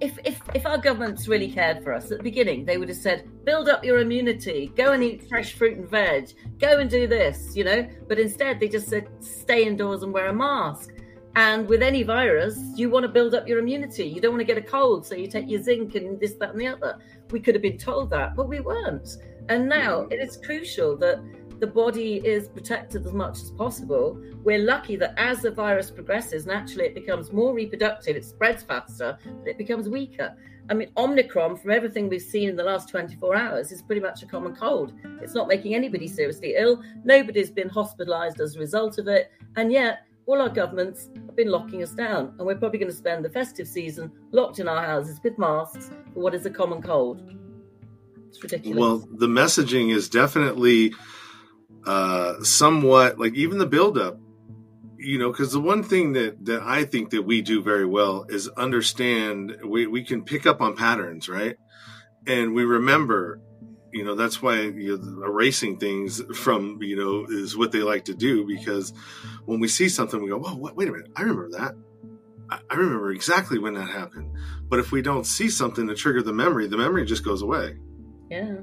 if, if, if our governments really cared for us at the beginning, they would have said, build up your immunity, go and eat fresh fruit and veg, go and do this, you know? But instead, they just said, stay indoors and wear a mask. And with any virus, you want to build up your immunity. You don't want to get a cold, so you take your zinc and this, that, and the other. We could have been told that, but we weren't. And now mm-hmm. it is crucial that the body is protected as much as possible. We're lucky that as the virus progresses, naturally it becomes more reproductive, it spreads faster, but it becomes weaker. I mean, Omicron, from everything we've seen in the last 24 hours, is pretty much a common cold. It's not making anybody seriously ill. Nobody's been hospitalized as a result of it. And yet, all our governments have been locking us down, and we're probably going to spend the festive season locked in our houses with masks for what is a common cold. It's ridiculous. Well, the messaging is definitely uh, somewhat like even the buildup. You know, because the one thing that that I think that we do very well is understand we we can pick up on patterns, right? And we remember you know that's why you know, erasing things from you know is what they like to do because when we see something we go whoa what, wait a minute. I remember that. I, I remember exactly when that happened. But if we don't see something to trigger the memory the memory just goes away. Yeah.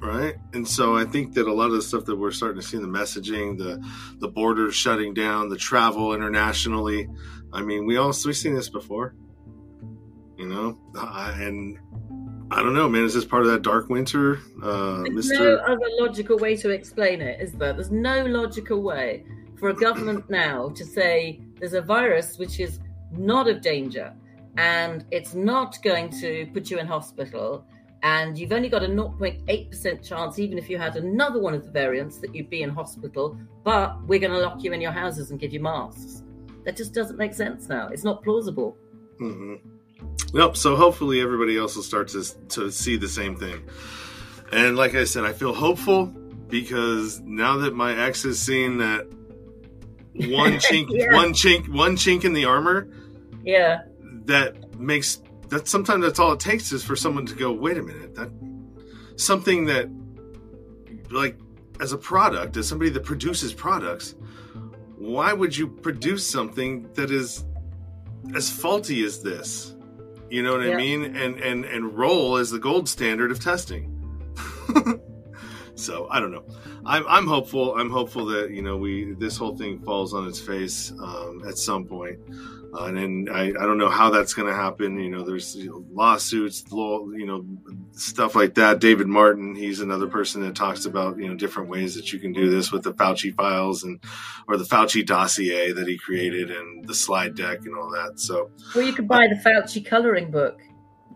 Right? And so i think that a lot of the stuff that we're starting to see in the messaging the the borders shutting down the travel internationally i mean we also we've seen this before. You know? And I don't know, man. Is this part of that dark winter? Uh, There's Mr. no other logical way to explain it, is there? There's no logical way for a government now to say there's a virus which is not of danger and it's not going to put you in hospital and you've only got a 0.8% chance even if you had another one of the variants that you'd be in hospital but we're going to lock you in your houses and give you masks that just doesn't make sense now it's not plausible mm-hmm. Yep. So hopefully everybody else will start to to see the same thing. And like I said, I feel hopeful because now that my ex has seen that one chink, yeah. one chink, one chink in the armor, yeah, that makes that sometimes that's all it takes is for someone to go, wait a minute, that something that like as a product, as somebody that produces products, why would you produce something that is as faulty as this? You know what I mean? And and and roll is the gold standard of testing. so I don't know. I'm I'm hopeful. I'm hopeful that you know we this whole thing falls on its face um, at some point. Uh, and I, I don't know how that's going to happen. You know, there's you know, lawsuits, law, you know, stuff like that. David Martin, he's another person that talks about you know different ways that you can do this with the Fauci files and or the Fauci dossier that he created and the slide deck and all that. So, well, you could buy the Fauci coloring book,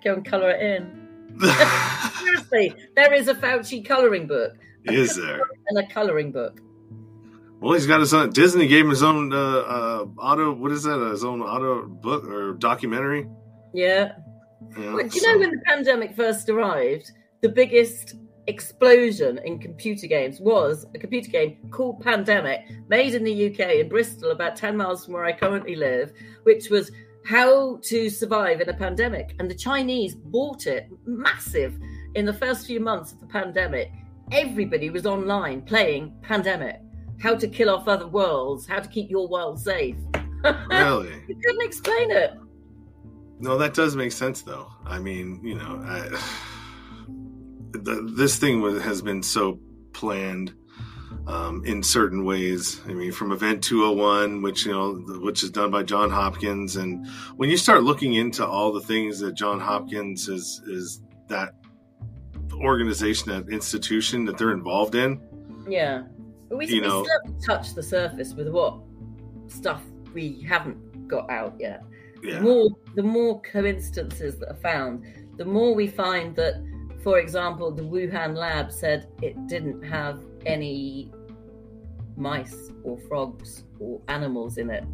go and color it in. Seriously, there is a Fauci coloring book. Is there? And a coloring book. Well, he's got his own. Disney gave him his own uh, uh, auto. What is that? His own auto book or documentary? Yeah. yeah well, you so. know when the pandemic first arrived, the biggest explosion in computer games was a computer game called Pandemic, made in the UK in Bristol, about ten miles from where I currently live, which was how to survive in a pandemic. And the Chinese bought it massive in the first few months of the pandemic. Everybody was online playing Pandemic how to kill off other worlds, how to keep your world safe. Really? you couldn't explain it. No, that does make sense, though. I mean, you know, I, the, this thing was, has been so planned um, in certain ways. I mean, from Event 201, which you know, which is done by John Hopkins, and when you start looking into all the things that John Hopkins is is that organization, that institution that they're involved in. Yeah but we, you we know, still touch the surface with what stuff we haven't got out yet. Yeah. The more the more coincidences that are found, the more we find that, for example, the Wuhan lab said it didn't have any mice or frogs or animals in it.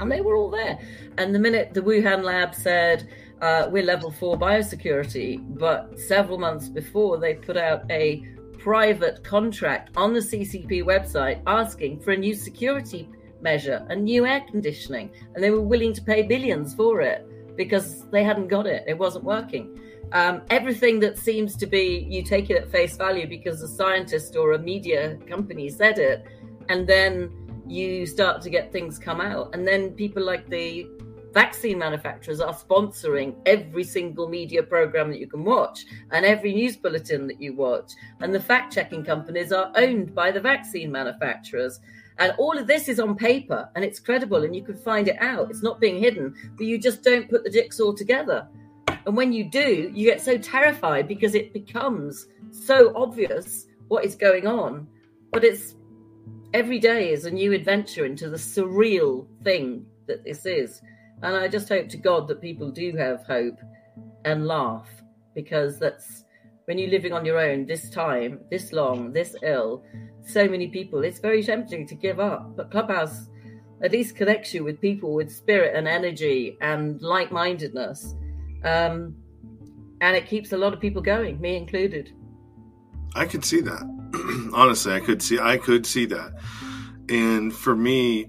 And they were all there. And the minute the Wuhan lab said, uh, we're level four biosecurity, but several months before they put out a private contract on the CCP website asking for a new security measure, a new air conditioning, and they were willing to pay billions for it because they hadn't got it. It wasn't working. Um, everything that seems to be you take it at face value because a scientist or a media company said it, and then you start to get things come out, and then people like the vaccine manufacturers are sponsoring every single media program that you can watch and every news bulletin that you watch. And the fact checking companies are owned by the vaccine manufacturers. And all of this is on paper and it's credible and you can find it out. It's not being hidden, but you just don't put the jigsaw together. And when you do, you get so terrified because it becomes so obvious what is going on. But it's every day is a new adventure into the surreal thing that this is. And I just hope to God that people do have hope and laugh because that's when you're living on your own this time, this long, this ill, so many people, it's very tempting to give up. But Clubhouse at least connects you with people with spirit and energy and like mindedness. Um, and it keeps a lot of people going, me included. I could see that. Honestly, I could see I could see that. And for me,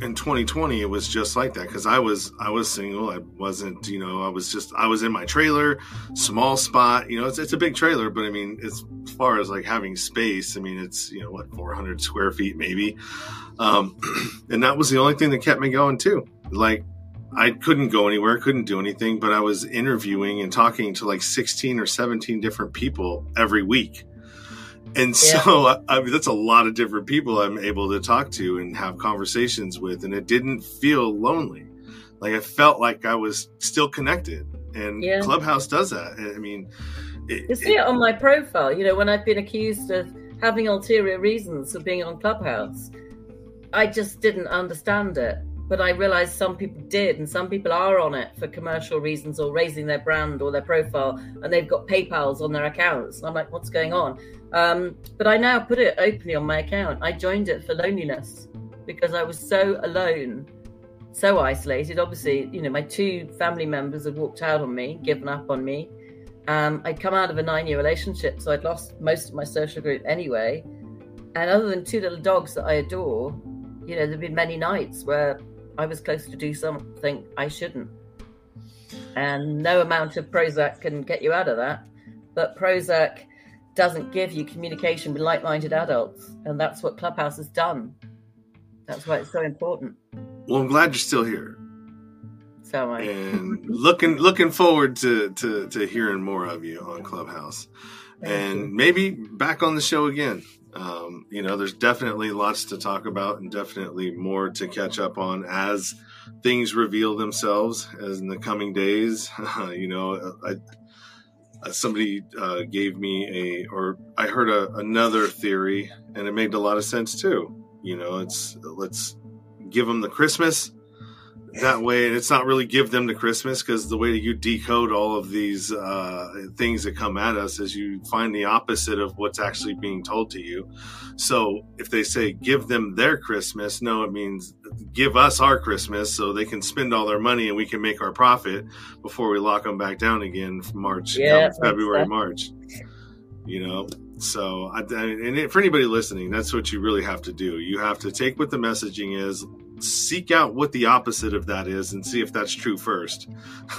in 2020 it was just like that because i was i was single i wasn't you know i was just i was in my trailer small spot you know it's, it's a big trailer but i mean as far as like having space i mean it's you know what 400 square feet maybe um and that was the only thing that kept me going too like i couldn't go anywhere couldn't do anything but i was interviewing and talking to like 16 or 17 different people every week and yeah. so, I mean, that's a lot of different people I'm able to talk to and have conversations with. And it didn't feel lonely. Like I felt like I was still connected. And yeah. Clubhouse does that. I mean, it, you see it, it on my profile. You know, when I've been accused of having ulterior reasons for being on Clubhouse, I just didn't understand it but I realized some people did, and some people are on it for commercial reasons or raising their brand or their profile, and they've got PayPal's on their accounts. And I'm like, what's going on? Um, but I now put it openly on my account. I joined it for loneliness because I was so alone, so isolated. Obviously, you know, my two family members had walked out on me, given up on me. Um, I'd come out of a nine year relationship, so I'd lost most of my social group anyway. And other than two little dogs that I adore, you know, there've been many nights where I was close to do something I shouldn't. And no amount of Prozac can get you out of that. But Prozac doesn't give you communication with like minded adults. And that's what Clubhouse has done. That's why it's so important. Well, I'm glad you're still here. So I. and looking looking forward to, to to hearing more of you on Clubhouse, and maybe back on the show again. Um, you know, there's definitely lots to talk about and definitely more to catch up on as things reveal themselves as in the coming days. you know, I, I, somebody uh, gave me a, or I heard a, another theory, and it made a lot of sense too. You know, it's let's give them the Christmas that way and it's not really give them to christmas because the way that you decode all of these uh, things that come at us is you find the opposite of what's actually being told to you. So if they say give them their christmas no it means give us our christmas so they can spend all their money and we can make our profit before we lock them back down again from march Yeah, february march. You know? So I, and for anybody listening that's what you really have to do. You have to take what the messaging is seek out what the opposite of that is and see if that's true first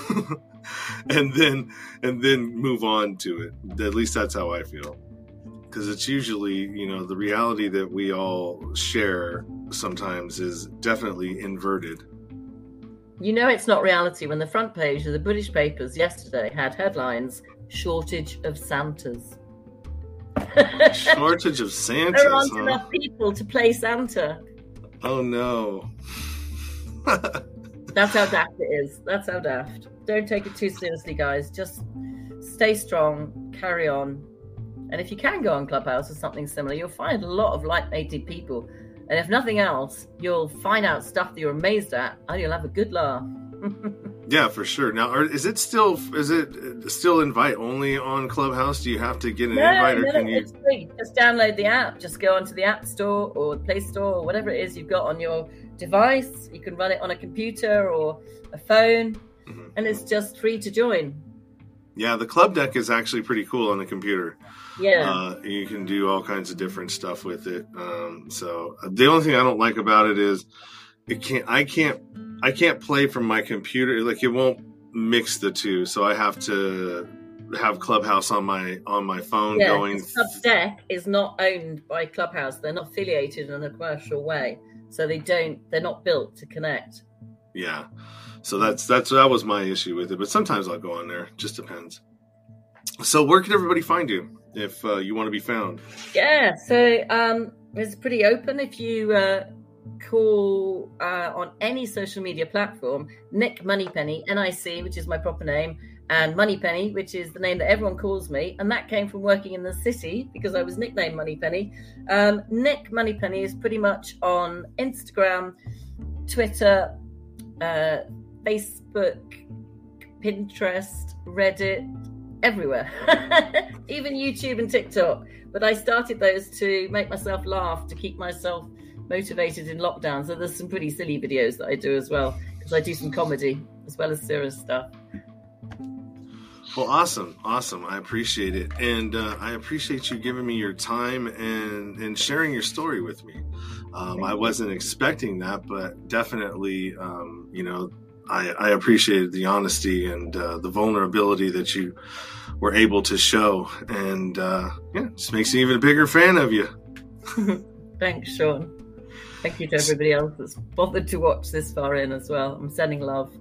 and then and then move on to it at least that's how i feel because it's usually you know the reality that we all share sometimes is definitely inverted You know it's not reality when the front page of the British papers yesterday had headlines "Shortage of Santas." shortage of santas there aren't huh? enough people to play Santa. Oh no That's how daft it is. That's how daft. Don't take it too seriously, guys. Just stay strong, carry on. And if you can go on Clubhouse or something similar, you'll find a lot of like-minded people. And if nothing else, you'll find out stuff that you're amazed at, and you'll have a good laugh. Yeah, for sure. Now, are, is it still is it still invite only on Clubhouse? Do you have to get an No, invite, or no, can you? it's free. Just download the app. Just go onto the App Store or the Play Store or whatever it is you've got on your device. You can run it on a computer or a phone, Mhm. and it's just free to join. Yeah, the Clubdeck is actually pretty cool on the computer. Yeah. Uh, you can do all kinds of different stuff with it. Um, so uh, the only thing I don't like about it is it can't. I can't. I can't play from my computer. Like it won't mix the two. So I have to have Clubhouse on my on my phone yeah, going. Substack is not owned by Clubhouse. They're not affiliated in a commercial way, so they don't. They're not built to connect. Yeah. So that's that's that was my issue with it. But sometimes I'll go on there. Just depends. So where can everybody find you if uh, you want to be found? Yeah, so um, it's pretty open. If you uh, call uh, on any social media platform, Nick Moneypenny, N-I-C, which is my proper name, and Moneypenny, which is the name that everyone calls me, and that came from working in the city because I was nicknamed Moneypenny. Um, Nick Moneypenny is pretty much on Instagram, Twitter, uh, Facebook, Pinterest, Reddit, everywhere, even YouTube and TikTok. But I started those to make myself laugh, to keep myself motivated in lockdown. So there's some pretty silly videos that I do as well, because I do some comedy as well as serious stuff. Well, awesome, awesome. I appreciate it, and uh, I appreciate you giving me your time and and sharing your story with me. Um, I wasn't expecting that, but definitely, um, you know, I, I appreciated the honesty and uh, the vulnerability that you were able to show, and uh, yeah, just makes me even a bigger fan of you. Thanks, Sean. Thank you to everybody else that's bothered to watch this far in as well. I'm sending love.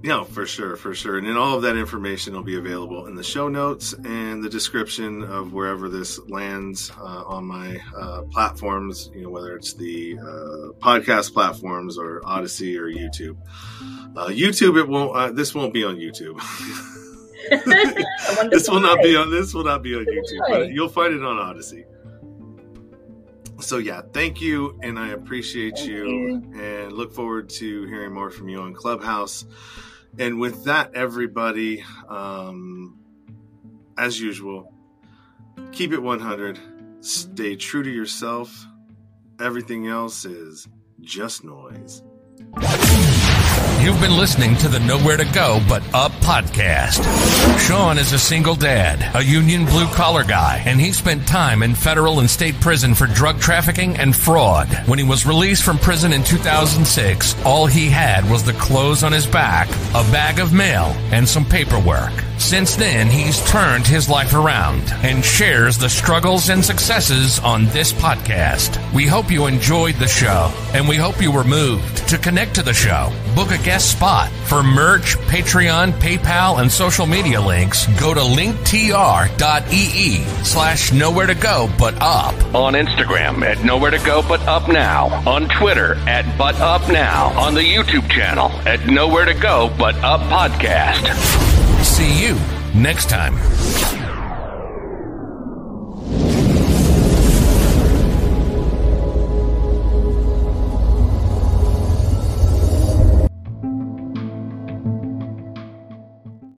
Yeah, for sure, for sure. And then all of that information will be available in the show notes and the description of wherever this lands uh, on my uh, platforms, you know, whether it's the uh, podcast platforms or Odysee or YouTube. Uh, YouTube, it won't, uh, this won't be on YouTube. This will not be on, this will not be on YouTube, but you'll find it on Odysee. So yeah, thank you, and I appreciate you, you. and look forward to hearing more from you on Clubhouse. And with that, everybody, um, as usual, keep it 100, stay true to yourself. Everything else is just noise. You've been listening to the Nowhere to Go But Up podcast. Sean is a single dad, a union blue collar guy, and he spent time in federal and state prison for drug trafficking and fraud. When he was released from prison in 2006, all he had was the clothes on his back, a bag of mail, and some paperwork. Since then, he's turned his life around and shares the struggles and successes on this podcast. We hope you enjoyed the show and we hope you were moved to connect to the show. Book a guest spot. For merch, Patreon, PayPal, and social media links, go to linktr.ee slash nowhere to go but up. On Instagram at nowhere to go but up now. On Twitter at but up now. On the YouTube channel at nowhere to go but up podcast. See you next time.